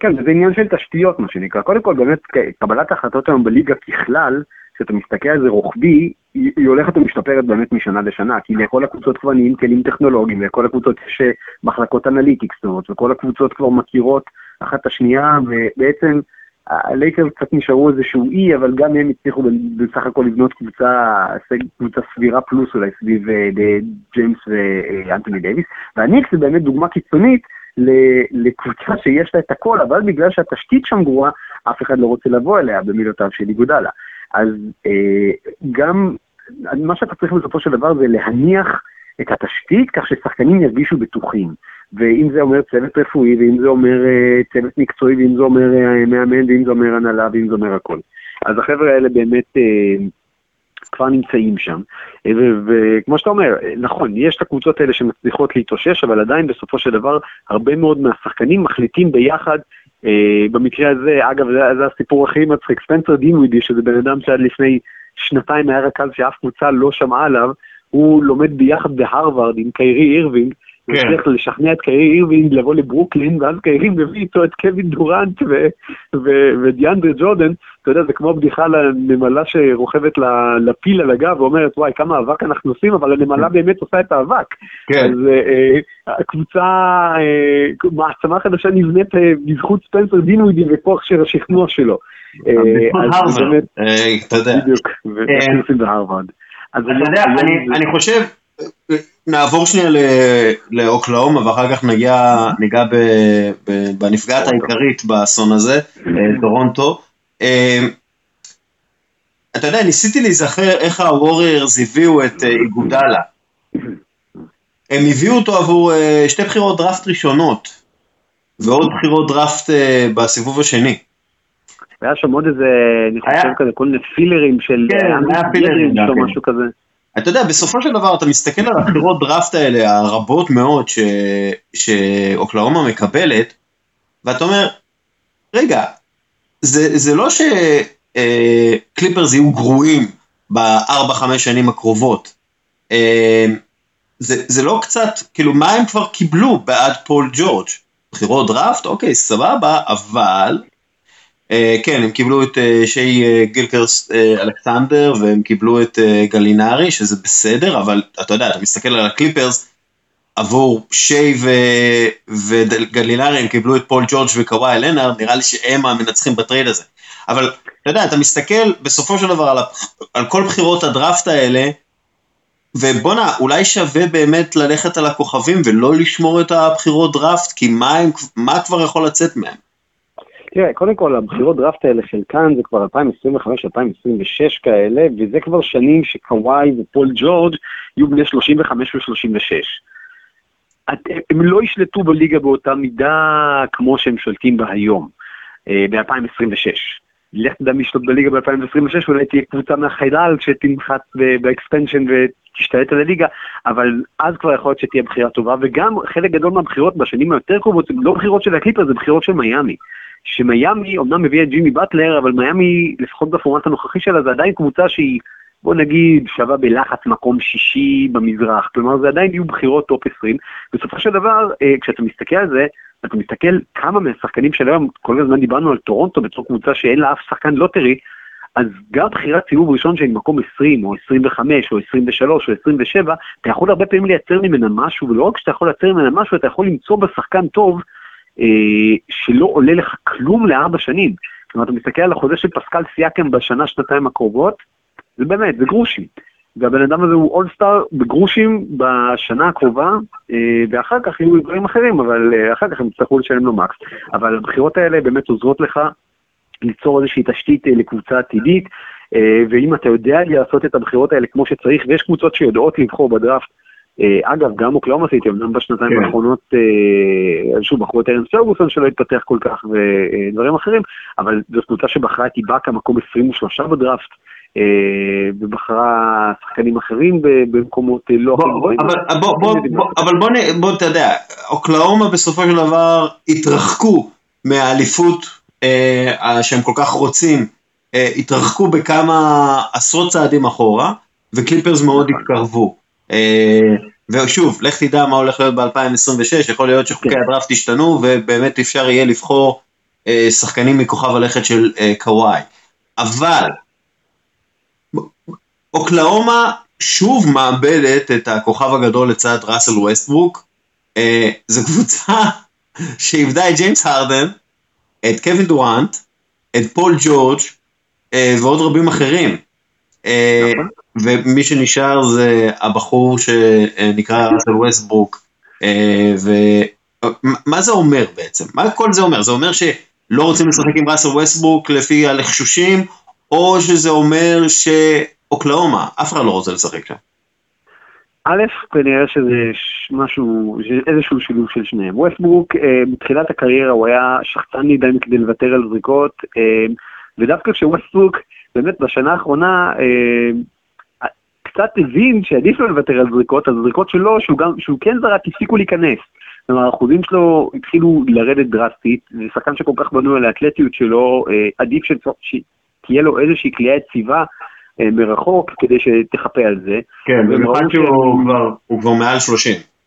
כן, זה עניין של תשתיות מה שנקרא. קודם כל באמת קבלת ההחלטות היום בליגה ככלל, כשאתה מסתכל על זה רוחבי, היא, הולכת ומשתפרת באמת משנה לשנה, כי לכל הקבוצות כבר נהיים כלים טכנולוגיים, לכל הקבוצות יש אה, מחלקות analytics וכל הקבוצות כבר מכירות אחת את השנייה, ובעצם הלייקרס קצת נשארו איזשהו אי, אבל גם הם הצליחו בסך הכל לבנות קבוצה, קבוצה סבירה פלוס אולי סביב אה, ג'יימס ואנטוני דייוויס, והניקס זה באמת דוגמה קיצונית לקבוצה שיש לה את הכל, אבל בגלל שהתשתית שם גרועה, אף אחד לא רוצה לבוא אליה במילותיו של איגודלה. אז אה, גם מה שאתה צריך בסופו של דבר זה להניח את התשתית כך ששחקנים ירגישו בטוחים. ואם זה אומר צוות רפואי, ואם זה אומר uh, צוות מקצועי, ואם זה אומר uh, מאמן, ואם זה אומר הנהלה, ואם זה אומר הכל. אז החבר'ה האלה באמת uh, כבר נמצאים שם. וכמו שאתה אומר, נכון, יש את הקבוצות האלה שמצליחות להתאושש, אבל עדיין בסופו של דבר, הרבה מאוד מהשחקנים מחליטים ביחד Uh, במקרה הזה, אגב, זה, זה הסיפור הכי מצחיק, ספנסר דינווידי, שזה בן אדם שעד לפני שנתיים היה רכז שאף קבוצה לא שמעה עליו, הוא לומד ביחד בהרווארד עם קיירי אירווינג, הוא כן. הצליח לשכנע את קיירי אירווינג לבוא לברוקלין, ואז קיירי מביא איתו את קווין דורנט ודיאנדרי ג'ורדן, אתה יודע, זה כמו בדיחה לנמלה שרוכבת לפיל על הגב ואומרת, וואי, כמה אבק אנחנו עושים, אבל הנמלה כן. באמת עושה את האבק. כן. אז אה, הקבוצה, אה, מעצמה חדשה נבנית אה, בזכות ספנסר דינווידי וכוח של השכנוע שלו. אז באמת, אתה יודע. בדיוק, בהרווארד. אז אתה יודע, אני חושב, נעבור שנייה לאוקלאומה ואחר כך נגיע, ניגע בנפגעת העיקרית באסון הזה, טורונטו. אה, אתה יודע, ניסיתי להיזכר איך הווריירס הביאו את אה, איגודלה. הם הביאו אותו עבור אה, שתי בחירות דראפט ראשונות, ועוד בחירות דראפט בסיבוב השני. היה שם עוד איזה, אני חושב כזה, כל מיני פילרים של... כן, היה פילרים או משהו כזה. אתה יודע, בסופו של דבר אתה מסתכל על הבחירות דראפט האלה, הרבות מאוד ש... שאוקלאומה מקבלת, ואתה אומר, רגע, זה, זה לא שקליפרס יהיו גרועים בארבע, חמש שנים הקרובות. אה, זה, זה לא קצת, כאילו, מה הם כבר קיבלו בעד פול ג'ורג'? בחירות דראפט? אוקיי, סבבה, אבל... אה, כן, הם קיבלו את אה, שיי אה, גילג'ס אלכסנדר והם קיבלו את גלינרי, שזה בסדר, אבל אתה יודע, אתה מסתכל על הקליפרס, עבור שיי ו... וגלינרי הם קיבלו את פול ג'ורג' וקוואי לנארד, נראה לי שהם המנצחים ב trade הזה. אבל אתה יודע, אתה מסתכל בסופו של דבר על, על כל בחירות הדראפט האלה, ובואנה, אולי שווה באמת ללכת על הכוכבים ולא לשמור את הבחירות דראפט, כי מה, הם, מה כבר יכול לצאת מהם? תראה, קודם כל, הבחירות דראפט האלה, חלקן זה כבר 2025-2026 כאלה, וזה כבר שנים שקוואי ופול ג'ורג' יהיו בני 35 ו-36. הם לא ישלטו בליגה באותה מידה כמו שהם שולטים בה היום, אה, ב-2026. לך תדע מי ישלוט בליגה ב-2026, אולי תהיה קבוצה מהחלל שתנחת ב expansion ותשתלט על הליגה, אבל אז כבר יכול להיות שתהיה בחירה טובה, וגם חלק גדול מהבחירות בשנים היותר קרובות, הן לא בחירות של הקליפרס, זה בחירות של מיאמי. שמיאמי אמנם מביאה את ג'ימי באטלר, אבל מיאמי, לפחות בפורמט הנוכחי שלה, זה עדיין קבוצה שהיא בוא נגיד, שווה בלחץ מקום שישי במזרח, כלומר זה עדיין יהיו בחירות top 20. בסופו של דבר, אה, כשאתה מסתכל על זה, אתה מסתכל כמה מהשחקנים של היום, כל הזמן דיברנו על טורונטו בתור קבוצה שאין לה אף שחקן lottery, אז גם בחירת סיבוב ראשון של מקום 20 או 25 או 23 או 27, אתה יכול הרבה פעמים לייצר ממנה משהו, ולא רק שאתה יכול לייצר ממנה משהו, אתה יכול למצוא בה שחקן טוב שלא עולה לך כלום לארבע שנים. כלומר, אתה מסתכל על החוזה של פסקל סיאקם בשנה, שנתיים הקרובות, זה באמת, זה גרושים. והבן אדם הזה הוא אולסטאר בגרושים בשנה הקרובה, אה, ואחר כך יהיו דברים אחרים, אבל אה, אחר כך הם יצטרכו לשלם לו מקס. אבל הבחירות האלה באמת עוזרות לך ליצור איזושהי תשתית אה, לקבוצה עתידית, ואם אתה יודע לעשות את הבחירות האלה כמו שצריך, ויש קבוצות שיודעות לבחור בדראפט, אגב, גם אוקלאומה סיטי, אמנם בשנתיים כן. האחרונות, שוב, בחרו את ארנס פרגוסון שלא התפתח כל כך ודברים אחרים, אבל זו קבוצה שבחרה את איבאקה מקום 23 בדראפט, אה, ובחרה שחקנים אחרים במקומות אה, לא הכי. אבל בוא, אתה יודע, אוקלאומה בסופו של דבר התרחקו מהאליפות אה, שהם כל כך רוצים, התרחקו בכמה עשרות צעדים אחורה, וקליפרס מאוד נכון. התקרבו. ושוב, לך תדע מה הולך להיות ב-2026, יכול להיות שחוקי כן. הדראפט ישתנו, ובאמת אפשר יהיה לבחור שחקנים מכוכב הלכת של קוואי. אבל אוקלאומה שוב מאבדת את הכוכב הגדול לצד ראסל ווסטברוק. אה, זו קבוצה <laughs> שאיבדה את ג'יימס הרדן, את קווין דורנט, את פול ג'ורג' אה, ועוד רבים אחרים. אה, נכון. ומי שנשאר זה הבחור שנקרא ראסל ווסטברוק. ומה זה אומר בעצם? מה כל זה אומר? זה אומר שלא רוצים לשחק עם ראסל ווסטברוק לפי הלחשושים, או שזה אומר ש... אוקלאומה, אף אחד לא רוצה לשחק שם. א', כנראה שזה משהו, איזשהו שילוב של שניהם. ווסטברוק, אה, בתחילת הקריירה הוא היה שחצן מדי מכדי לוותר על זריקות, אה, ודווקא כשווסטברוק, באמת בשנה האחרונה, אה, קצת הבין שעדיף לו לוותר על זריקות, אז הזריקות שלו, שהוא, גם, שהוא כן זרק, הפסיקו להיכנס. כלומר, האחוזים שלו התחילו לרדת דרסטית, זה שחקן שכל כך בנוי על האתלטיות שלו, עדיף שתהיה לו איזושהי קליעה יציבה אה, מרחוק כדי שתחפה על זה. כן, במיוחד שהוא כבר מעל 30.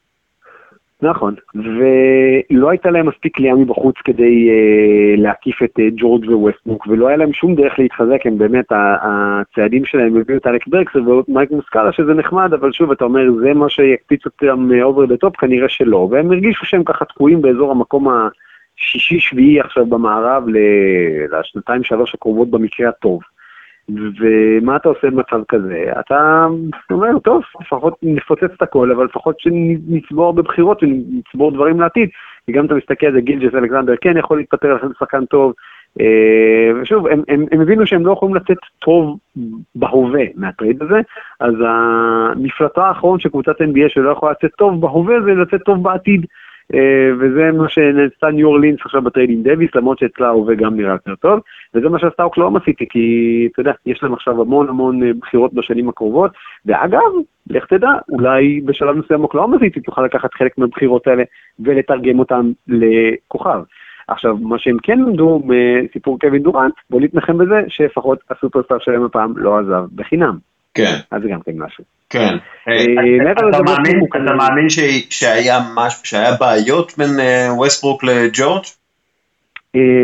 נכון, ולא הייתה להם מספיק קליעה מבחוץ כדי אה, להקיף את אה, ג'ורג' וווסטברוק, ולא היה להם שום דרך להתחזק, הם באמת, הצעדים שלהם הביאו את אלק ברקס ומייק מוסקאלה, שזה נחמד, אבל שוב, אתה אומר, זה מה שיקפיץ אותם over the top, כנראה שלא, והם הרגישו שהם ככה תקועים באזור המקום השישי-שביעי עכשיו במערב לשנתיים שלוש הקרובות במקרה הטוב. ומה אתה עושה במצב כזה? אתה אומר, טוב, לפחות נפוצץ את הכל, אבל לפחות שנצבור בחירות ונצבור דברים לעתיד. כי גם אתה מסתכל על זה, גילג'ס אלכסנדר כן יכול להתפתח להם לשחקן טוב. אה, ושוב, הם, הם, הם הבינו שהם לא יכולים לצאת טוב בהווה מה trade הזה, אז המפלט האחרון של קבוצת NBA שלא יכולה לצאת טוב בהווה זה לצאת טוב בעתיד. אה, וזה מה שעשה ניו אורלינס עכשיו ב trade עם דייויס, למרות שאצלה ההווה גם נראה יותר טוב, וזה מה שעשתה אוקלאומה סיטי, כי אתה יודע, יש להם עכשיו המון המון אה, בחירות בשנים הקרובות, ואגב, לך תדע, אולי בשלב מסוים אוקלאומה סיטי תוכל לקחת חלק מהבחירות האלה ולתרגם אותן לכוכב. עכשיו, מה שהם כן למדו מסיפור קווין דורנט, בוא נתנחם בזה, שלפחות הסופרסטאר שלהם הפעם לא עזב בחינם. כן. אז זה גם כן משהו. כן. אה, אה, אתה מאמין שהיה בעיות בין ווסטברוק אה, לג'ורג'?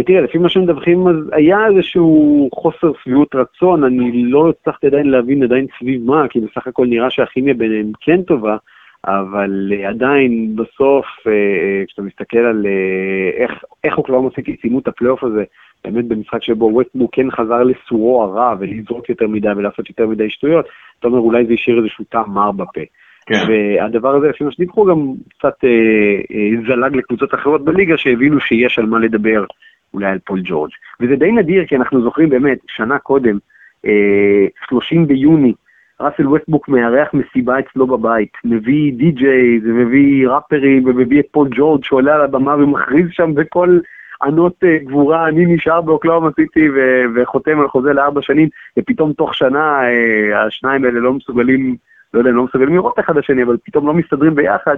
תראה, לפי מה שמדווחים, אז היה איזשהו חוסר שביעות רצון, אני לא הצלחתי עדיין להבין עדיין סביב מה, כי בסך הכל נראה שהכימיה ביניהם כן טובה, אבל עדיין בסוף, כשאתה מסתכל על איך, איך אוקלאומה סיטי סיימו את הפלייאוף הזה, באמת במשחק שבו ווסטברוק כן חזר לסורו הרע ולזרוק יותר מדי ולעשות יותר מדי שטויות, אתה אומר אולי זה השאיר איזשהו טעם מר בפה. כן. והדבר הזה, לפי מה שדיווחו, גם קצת אה, אה, זלג לקבוצות אחרות בליגה שהבינו שיש על מה לדבר אולי על פול ג'ורג'. וזה די נדיר, כי אנחנו זוכרים באמת, שנה קודם, אה, 30 ביוני, ראסל ווסטברוק מארח מסיבה אצלו בבית, מביא די-ג'יי, ומביא ראפרים, ומביא את פול ג'ורג' שעולה על הבמה ומכריז שם בקול ענות אה, גבורה, אני נשאר באוקלאומה סיטי וחותם על חוזה לארבע שנים, ופתאום תוך שנה אה, השניים האלה לא מסוגלים, לא יודע, לא מסוגלים לראות אחד השני, אבל פתאום לא מסתדרים ביחד,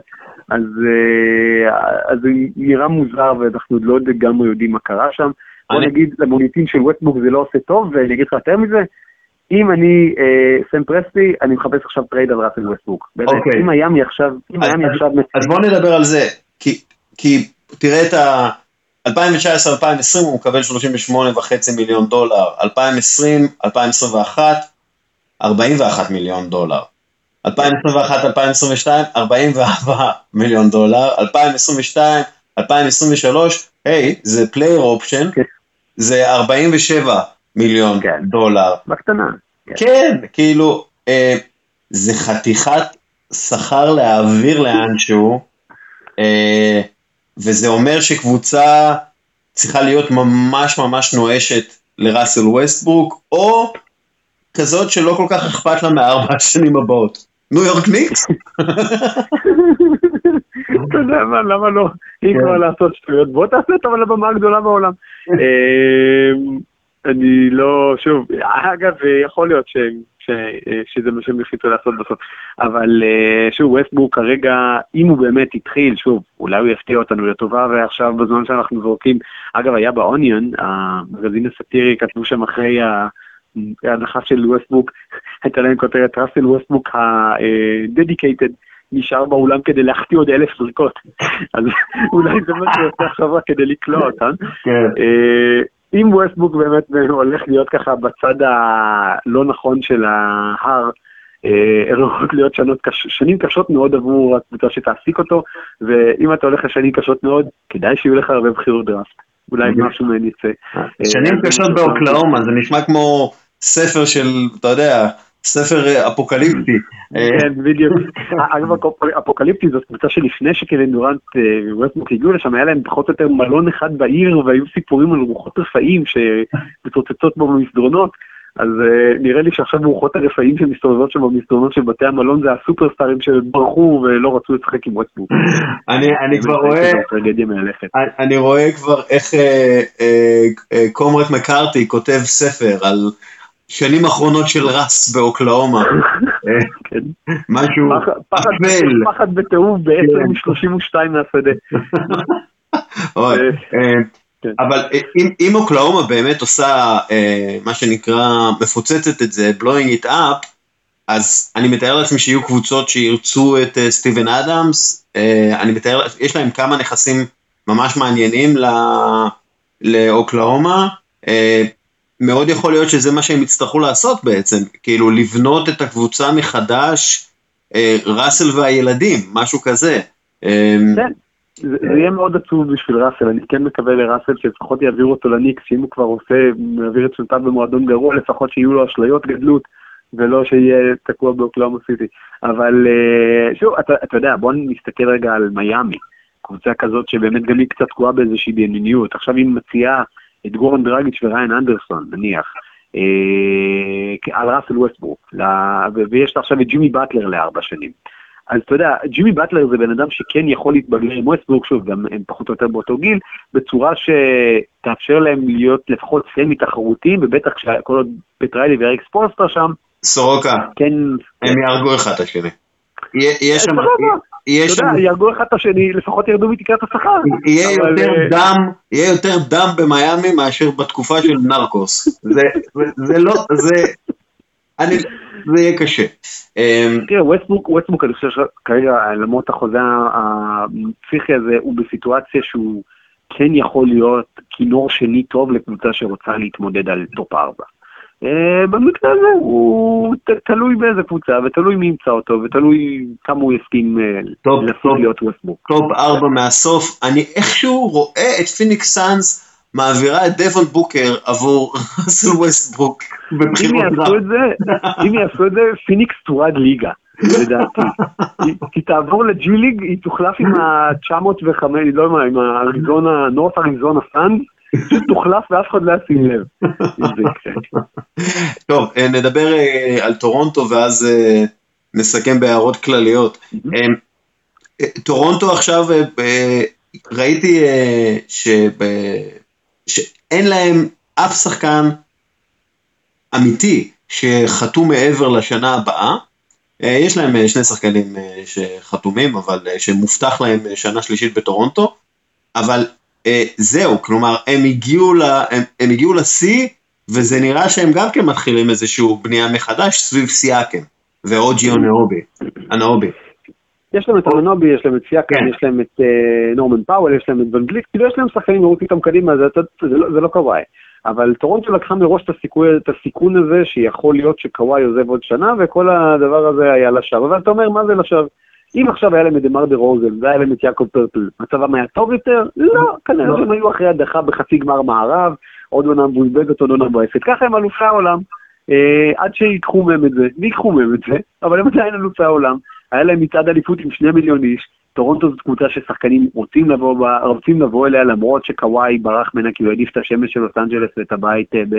אז, אה, אז זה נראה מוזר ואנחנו עוד לא לגמרי יודעים מה קרה שם. בוא נגיד, למוניטין של ווסטברוק זה לא עושה טוב, ואני אגיד לך יותר מזה, אם אני סם פרסטי, אני מחפש עכשיו trade על ראסל ווסטברוק. אוקיי. אם מיאמי עכשיו, אם מיאמי עכשיו... אז בוא נדבר על זה, כי תראה את ה... 2019-2020 הוא מקבל 38.5 מיליון דולר, 2020-2021 41 מיליון דולר, 2021-2022 44 מיליון דולר, 2022-2023, היי, זה player option, כן. זה 47 מיליון כן. דולר. בקטנה. כן, כן כאילו, אה, זה חתיכת שכר להעביר לאנשהו. אה, וזה אומר שקבוצה צריכה להיות ממש ממש נואשת לראסל ווסטברוק, או כזאת שלא כל כך אכפת לה מארבע השנים הבאות. ניו יורק ניקס? אתה יודע מה, למה לא? אם כבר. לעשות שטויות, בוא תעשה את הבמה הגדולה בעולם. <laughs> אני לא, שוב, אגב, יכול להיות שהם אה, שזה מה שהם החליטו לעשות בסוף. אבל אה, שוב, ווסטבורג כרגע, אם הוא באמת התחיל, שוב, אולי הוא יפתיע אותנו לטובה, ועכשיו בזמן שאנחנו זורקים, אגב, היה באוניון, המגזין הסאטירי, כתבו שם אחרי ההנחה של ווסטבורג, <laughs> הייתה להם כותרת ראסל ווסטבורג ה-dedicated. נשאר באולם כדי להחטיא עוד אלף זריקות. <laughs> אז אולי זה מה שהוא עושה עכשיו כדי לקלוע אותן. אה, אם ווסטברוק באמת הולך להיות ככה בצד הלא נכון של ההר, הולכות להיות שנות, שנים קשות מאוד עבור הקבוצה שתעסיק אותו, ואם אתה הולך לשנים קשות מאוד, כדאי שיהיו לך הרבה בחירות דראפט. אולי משהו מהן יצא. שנים קשות באוקלהומה, זה נשמע כמו ספר של, אתה יודע, ספר אה, אפוקליפטי. כן, בדיוק. אגב, אפוקליפטי זאת קבוצה שלפני שקווין דורנט אה, וווסטברוק הגיעו לשם, היה להם פחות או יותר מלון אחד בעיר, והיו סיפורים על רוחות רפאים שמתרוצצות בו במסדרונות. אז נראה לי שעכשיו רוחות הרפאים שמסתובבות שם במסדרונות של בתי המלון זה הסופרסטארים שברחו ולא רצו לשחק עם ווסטבוק. אני, אני כבר רואה, אני, רואה כבר איך אה, אה, אה, קומרט מקארתי כותב ספר על שנים אחרונות של רס באוקלאומה. <laughs> כן. משהו אפל. פחד בתיאום בעצם מ-32 כן. מהשדה. <laughs> כן. אבל אם, אם אוקלאומה באמת עושה אה, מה שנקרא, מפוצצת את זה, blowing it up, אז אני מתאר לעצמי שיהיו קבוצות שירצו את אה, סטיבן אדמס, אה, אני מתאר, יש להם כמה נכסים ממש מעניינים לא, לאוקלאומה, אה, מאוד יכול להיות שזה מה שהם יצטרכו לעשות בעצם, כאילו לבנות את הקבוצה מחדש, אה, ראסל והילדים, משהו כזה. אה. זה, זה יהיה מאוד עצוב בשביל ראסל, אני כן מקווה לראסל שלפחות יעבירו אותו לניקס, שאם הוא כבר עושה, מעביר את שנותיו במועדון גרוע, לפחות שיהיו לו אשליות גדלות, ולא שיהיה תקוע באוקלאומה סיטי. אבל אה, שוב, אתה, אתה יודע, בוא נסתכל רגע על מיאמי, קבוצה כזאת שבאמת גם היא קצת תקועה באיזושהי בענייניות. עכשיו היא מציעה את גורן דרגיץ' וריין אנדרסון, נניח, אה, על ראסל ווסטברוק, ויש עכשיו את ג'ימי באטלר לארבע שנים. אז אתה יודע, ג'ימי באטלר זה בן אדם שכן יכול להתבגר עם ווסטברוק, שוב, גם הם פחות או יותר באותו גיל, בצורה שתאפשר להם להיות לפחות סמי תחרותיים, ובטח כל עוד פט ריילי ואריק ספולסטרה שם. סורוקה, כן, הם יהרגו אחד את השני. יש שם... יש שם... אתה יודע, יהרגו אחד את השני, לפחות ירדו מתקרת השכר. יהיה יותר אה, דם, יהיה יותר דם במיאמי מאשר בתקופה של נרקוס. זה לא, זה... אני... זה יהיה קשה. אמ, תראה, ווסטברוק, ווסטברוק, אני חושב שכרגע, למרות החוזה הפסיכי הזה, הוא בסיטואציה שהוא כן יכול להיות כינור שני טוב לקבוצה שרוצה להתמודד על טופ ארבע. אה, במקרה הזה הוא תלוי באיזה קבוצה, ותלוי מי ימצא אותו, ותלוי כמה הוא יסכים אה, לעשות להיות ווסטברוק. טופ ארבע מהסוף, אני איכשהו רואה את פיניקס סאנס מעבירה את דבון בוקר עבור <laughs> ראסל ווסטברוק בבחירות אם יעשו את זה, פיניקס תורד ליגה. לדעתי. היא תעבור לג'י ליג, היא תוחלף עם ה-905, לא יודע מה, עם האריזונה, נורת'רן אריזונה סאנס, תוחלף ואף אחד לא ישים לב. טוב, אה, נדבר אה, על טורונטו ואז אה, נסכם בהערות כלליות. טורונטו עכשיו, ראיתי שאין להם אף שחקן אמיתי שחתום מעבר לשנה הבאה. אה, יש להם שני שחקנים שחתומים, אבל שמובטח להם שנה שלישית בטורונטו, אבל זהו, כלומר, הם הגיעו, לה, הם, הם הגיעו לשיא, וזה נראה שהם גם כן מתחילים איזושהי בנייה מחדש סביב סיאקם, ואוג'י אנאובי. יש להם את אנאובי, יש להם את סיאקם, כן. יש להם את נורמן פאוול, יש להם את ואן וליט, כאילו יש להם שחקנים לרוץ איתם קדימה, זה, זה, זה, לא, זה לא קוואי. אבל טורונטו לקחה מראש את, הסיכוי, את הסיכון הזה שיכול להיות שקוואי עוזב עוד שנה וכל הדבר הזה היה לשווא. אבל אתה אומר, מה זה לשווא? אם עכשיו היה להם את דמר דרוזן והיה להם את יעקב פרטל, מצבם היה טוב יותר? לא, כנראה שהם היו אחרי הדחה בחצי גמר מערב, עוד עונה מבולבלת, עוד עונה מבואסת. ככה הם אלופי העולם, אה, עד שיקחו מהם את זה, ויקחו מהם את זה, אבל הם עדיין אלופי העולם. היה להם מצעד אליפות עם שני מיליון איש, טורונטו זאת קבוצה ששחקנים רוצים לבוא, רוצים לבוא אליה למרות שקוואי ברח ממנה כי הוא העדיף את השמש של לוס אנג'לס ואת הבית אה, ב...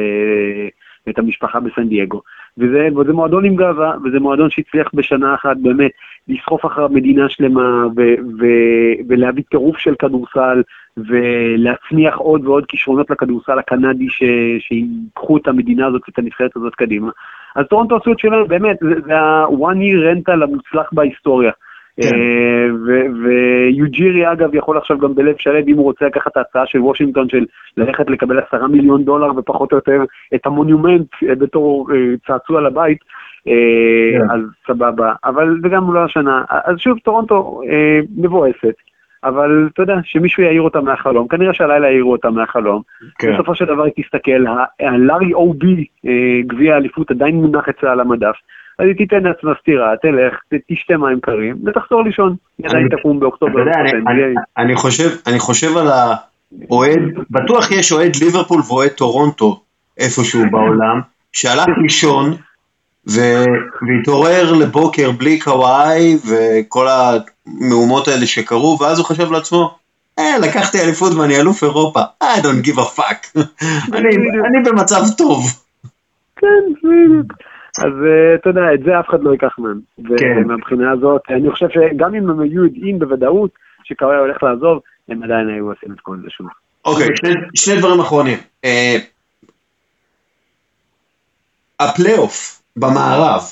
ואת המשפחה בסן דייגו. וזה, וזה מועדון עם גאווה, וזה מועדון שהצליח בשנה אחת באמת לסחוף אחריה מדינה שלמה ו- ו- ולהביא טירוף של כדורסל ולהצמיח עוד ועוד כישרונות לכדורסל הקנדי ש- שיקחו את המדינה הזאת ואת הנבחרת הזאת קדימה. אז טורונטו עשו את שלהם, באמת, זה, ה-one year rental המוצלח בהיסטוריה. כן. אה, ויוג'ירי אגב יכול עכשיו גם בלב שלם אם הוא רוצה לקחת את ההצעה של וושינגטון של ללכת לקבל עשרה מיליון דולר ופחות או יותר את המונומנט אה, בתור אה, צעצוע לבית. אז סבבה, אבל זה גם לא השנה. אז שוב, טורונטו מבואסת. אבל אתה יודע, שמישהו יעיר אותה מהחלום, כנראה שהלילה יעירו אותה מהחלום. כן. בסופו של דבר היא תסתכל, הלארי או-בי, גביע האליפות עדיין מונח אצלה על המדף. אז היא תיתן לעצמה סטירה, תלך, תשתה מים קרים, ותחזור לישון. עדיין תקום באוקטובר. אני חושב על האוהד, בטוח יש אוהד ליברפול ואוהד טורונטו איפשהו בעולם, שהלך לישון והתעורר לבוקר בלי קוואי וכל המהומות האלה שקרו, ואז הוא חושב לעצמו, אה, לקחתי אליפות ואני אלוף אירופה, I don't give a fuck, <laughs> אני במצב טוב. כן, בדיוק. אז אה, אתה יודע, את זה אף אחד לא ייקח מהם. כן. ומהבחינה הזאת, אני חושב שגם אם הם היו יודעים בוודאות שקוואי הולך לעזוב, הם עדיין היו עושים את כל זה שוב. אוקיי, שני, שני דברים אחרונים. אה, הפלייאוף במערב,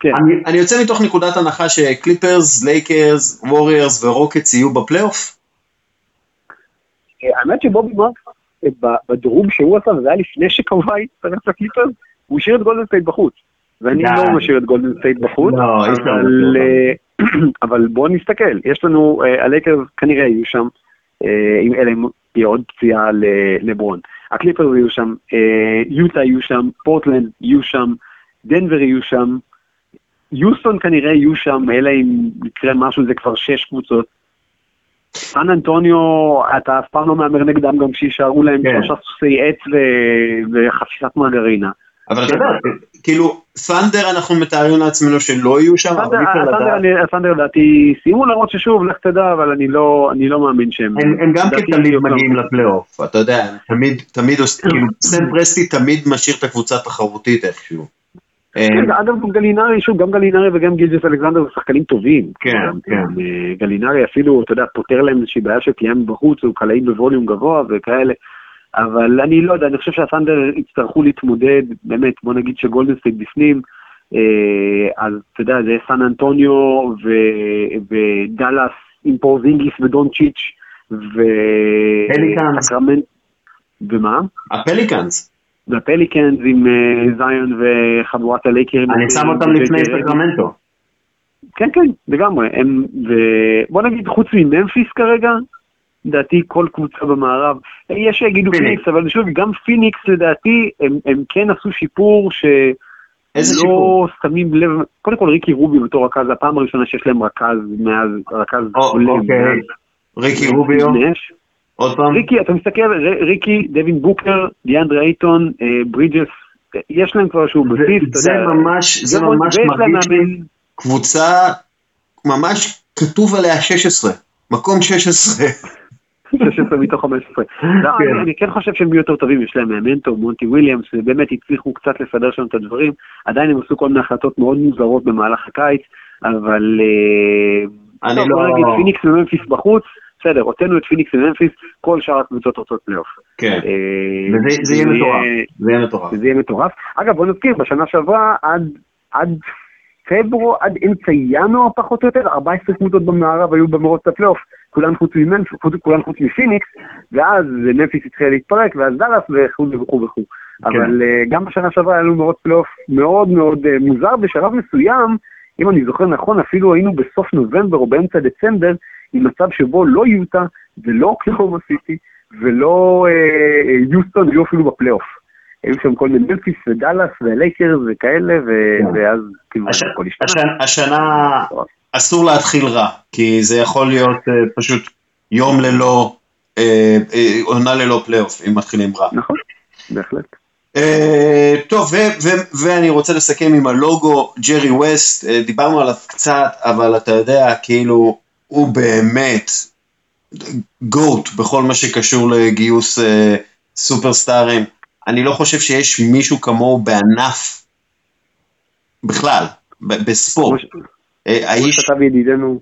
כן, אני, אני יוצא מתוך נקודת הנחה שקליפרס, לייקרס, ווריורס ורוקטס יהיו בפלייאוף? אה, האמת שבובי מרקס, אה, ב- בדירוג שהוא עשה, וזה היה לפני שקוואי הצטרף לקליפרס, הוא השאיר את גולדן סטייט בחוץ. ואני. לא משאיר את גולדן סטייט בחוץ, לא, אבל, אה, <clears throat> בואו נסתכל, יש לנו, הלייקרס כנראה יהיו שם, אם אלא אם תהיה עוד פציעה לברון. הקליפרס יהיו שם, יוטה יהיו שם, פורטלנד יהיו שם, דנבר יהיו שם, יוסטון כנראה יהיו שם, אלא אם יקרה משהו, זה כבר שש קבוצות. סן אנטוניו, אתה אף פעם לא מהמר נגדם גם כשישארו להם כן. שלושה סוסי עץ ו- וחפיסת מרגרינה. אבל אתה יודע, כאילו, סנדר אנחנו מתארים לעצמנו שלא יהיו שם, אבל אי אפשר לדעת. אני- הסנדר לדעתי סיימו למרות ששוב, לך תדע, אבל אני לא, אני לא מאמין שהם... הם, הם גם כתמיד יהיו גם- מגיעים לפלייאוף, אתה יודע, תמיד, תמיד כאילו, סן פרסטי תמיד משאיר את הקבוצה התחרותית איכשהו. אה, כן, אגב, גם גלינרי, שוב, גם גלינרי וגם גילג'ס אלכסנדר זה שחקנים טובים. כן, כן. אה, גלינרי אפילו, אתה יודע, פותר להם איזושהי בעיה של פגיעה מבחוץ, הוא קלעי ב volume גבוה וכאלה. אבל אני לא יודע, אני חושב שהת'אנדר יצטרכו להתמודד, באמת, בוא נגיד שגולדנסטייט בפנים, אה, אז אתה יודע, זה סן אנטוניו ודאלאס עם פורזינגיס ודונצ'יץ' ו... פליקאנס. ומה? הפליקאנס, והפליקנס עם אה, זיון וחבורת הלייקרים. אני שם אותם לפני סקרמנטו. כן, כן, לגמרי. הם, ובוא נגיד, חוץ מממפיס כרגע, לדעתי כל קבוצה במערב, יש שיגידו פיניקס. אבל שוב, גם פיניקס לדעתי, הם, הם כן עשו שיפור ש... איזה לא שיפור? שמים לב, קודם כל ריקי רובי בתור רכז, הפעם הראשונה שיש להם רכז מאז, רכז הולם אוקיי. ריקי רוביו, נש. עוד פעם. ריקי, אתה מסתכל, ר- ריקי, דווין בוקר, דיאנדרה אייטון, אה, ברידג'ס, יש להם כבר איזשהו זה- בסיס, אתה זה יודע. ממש, זה ממש ויש להם מרגיש לי קבוצה, ממש כתוב עליה 16, מקום 16. 16 מתוך 15. <laughs> לא, כן. אני- כן חושב שהם יהיו יותר טובים, יש להם מאמן טוב, מונטי וויליאמס, ובאמת הצליחו קצת לסדר שם את הדברים. עדיין הם עשו כל מיני החלטות מאוד מוזרות במהלך הקיץ, אבל... אה, אני לא- בוא נגיד פיניקס וממפיס בחוץ, בסדר, הוצאנו את פיניקס וממפיס, כל שאר הקבוצות רוצות פלייאוף. כן, אה, וזה זה יהיה מטורף, זה יהיה מטורף. וזה יהיה מטורף. אגב, בוא נזכיר, בשנה שעברה עד, עד פברואר, עד אמצע ינואר פחות או יותר, 14 קבוצות במערב היו במרוץ הפלייאוף, כולן חוץ מפיניקס, ואז ממפיס התחילה להתפרק, ואז דאלאס וכו' וכו' וכו'. אבל אה, גם בשנה שעברה היה לנו מרוץ פלייאוף מאוד מאוד אה, מוזר, בשלב מסוים, אם אני זוכר נכון, אפילו היינו בסוף נובמבר או באמצע דצמבר, עם מצב שבו לא יוטה ולא אוקלהומה סיטי ולא אה, אה, יוסטון היו אפילו בפלייאוף. היו שם כל מיני ממפיס ודאלאס ולייקרס וכאלה, כן. ואז כאילו הכל השתנה. השנה- אסור להתחיל רע, כי זה יכול להיות אה, פשוט יום ללא, עונה ללא פלייאוף, אם מתחילים רע. נכון, בהחלט. אה, טוב, ו- ו- ואני רוצה לסכם עם הלוגו, ג'רי ווסט, אה, דיברנו עליו קצת, אבל אתה יודע, כאילו, הוא באמת גוט בכל מה שקשור לגיוס אה, סופרסטארים. אני לא חושב שיש מישהו כמוהו בענף בכלל, ב- בספורט. אה, האיש שכתב ידידנו?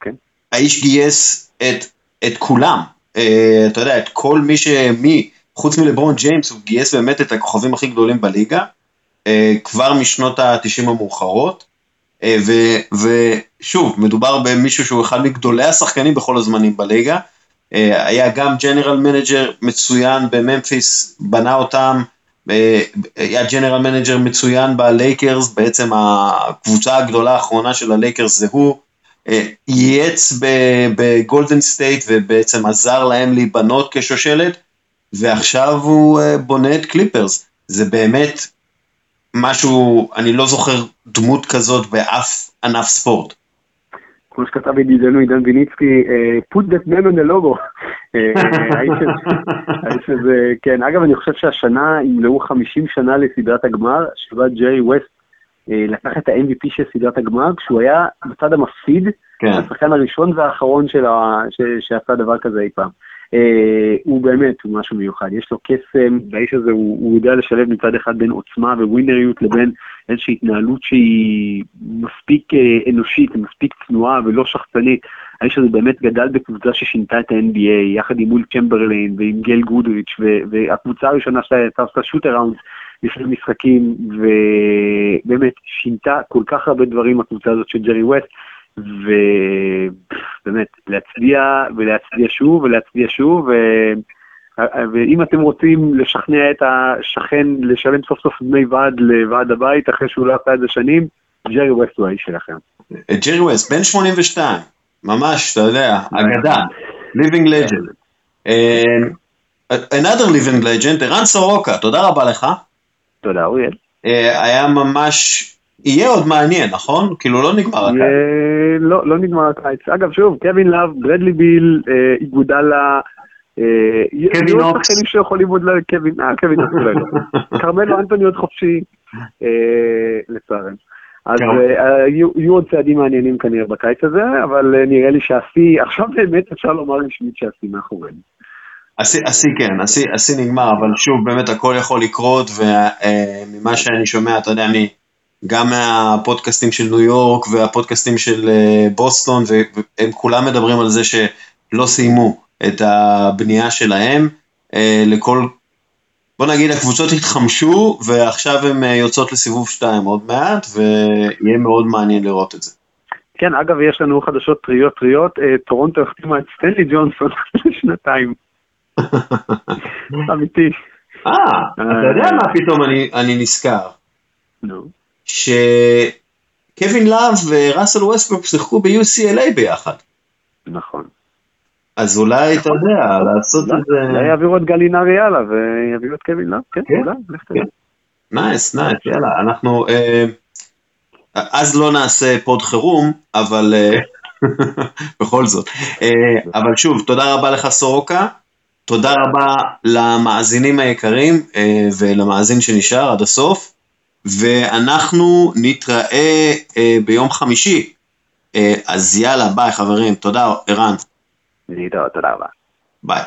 כן. האיש גייס את, את כולם, אה, אתה יודע, את כל מי ש... מי, חוץ מלברון ג'יימס, הוא גייס באמת את הכוכבים הכי גדולים בליגה, אה, כבר משנות ה-90 המאוחרות, ו, ושוב, מדובר במישהו שהוא אחד מגדולי השחקנים בכל הזמנים בליגה, אה, היה גם general manager מצוין בממפיס, בנה אותם, אה, היה general manager מצוין בלייקרס, בעצם הקבוצה הגדולה האחרונה של הלייקרס זה הוא, אה, ייעץ בגולדן סטייט ובעצם עזר להם להיבנות כשושלת, ועכשיו הוא אה, בונה את קליפרס. זה באמת משהו, אני לא זוכר דמות כזאת באף ענף ספורט. כמו שכתב ידידנו עידן ויניצקי, אה, put that man on the logo. אה, האיש הזה- האיש הזה, כן, אגב, אני חושב שהשנה ימלאו 50 שנה לסדרת הגמר, שבה ג'רי ווסט אה, לקח את ה-MVP של סדרת הגמר, כשהוא היה בצד המפסיד, כן, השחקן הראשון והאחרון ש- שעשה דבר כזה אי פעם. אה, הוא באמת, הוא משהו מיוחד, יש לו קסם, והאיש הזה הוא, הוא יודע לשלב מצד אחד בין עוצמה וווינריות לבין איזושהי התנהלות שהיא מספיק אה, אנושית, מספיק צנועה ולא שחצנית. האיש הזה באמת גדל בקבוצה ששינתה את ה-NBA, יחד עם מול צ'מברליין ועם גל גודריץ', והקבוצה הראשונה שלה הייתה עושה שוט אראונד לפני משחקים, ובאמת שינתה כל כך הרבה דברים הקבוצה הזאת של ג'רי ווסט. ובאמת, להצדיע ולהצדיע שוב ולהצדיע שוב, ו... ואם אתם רוצים לשכנע את השכן לשלם סוף סוף דמי ועד לוועד הבית אחרי שהוא לא עשה את זה שנים, ג'רי ווסט הוא האיש שלכם. ג'רי ווסט, בן 82, ממש, אתה יודע, אגדה, living legend. Uh, another living legend, ערן סורוקה, תודה רבה לך. תודה אוריאל. Uh, היה ממש יהיה עוד מעניין, נכון? כאילו לא נגמר הקיץ. לא, לא נגמר הקיץ. אגב, שוב, קווין לאב, ברדלי ביל, אה, איגודלה, אה, קווין אוקס. שחקנים שיכולים עוד לקווין, אה, קווין אוקס אולי לא. <laughs> כרמלו אנטוני עוד חופשי, אה, לצערנו. אז יהיו עוד צעדים מעניינים כנראה בקיץ הזה, אבל נראה לי שהשיא, עכשיו באמת אפשר לומר רשמית שהשיא מאחורינו. השיא כן, השיא נגמר, אבל שוב, באמת הכל יכול לקרות, וממה שאני שומע, אתה יודע, אני... גם מהפודקאסטים של ניו יורק והפודקאסטים של אה, בוסטון, והם כולם מדברים על זה שלא סיימו את הבנייה שלהם. אה, לכל, בוא נגיד הקבוצות התחמשו ועכשיו הן אה, יוצאות לסיבוב 2 עוד מעט, ויהיה מאוד מעניין לראות את זה. כן, אגב, יש לנו חדשות טריות טריות, טורונטו החתימה את סטנלי ג'ונסון <laughs> לשנתיים. <laughs> אמיתי. אה, אתה יודע מה פתאום אני נזכר. נו. שקווין לאב וראסל ווסטברוק שיחקו ב-UCLA ביחד. נכון. אז אולי, אתה נכון. יודע, לעשות את זה... אולי יעבירו את גלינרי הלאה ויעבירו את קווין לאב, כן, כן, אולי, לך תדע. nice, nice, יאללה, אנחנו... אה, אז לא נעשה pod חירום, אבל אה, <laughs> בכל זאת. אה, אבל שוב, תודה רבה לך סורוקה, תודה רבה למאזינים היקרים ולמאזין שנשאר עד הסוף. ואנחנו נתראה אה, ביום חמישי. אה, אז יאללה, ביי חברים, תודה ערן. תודה רבה. ביי.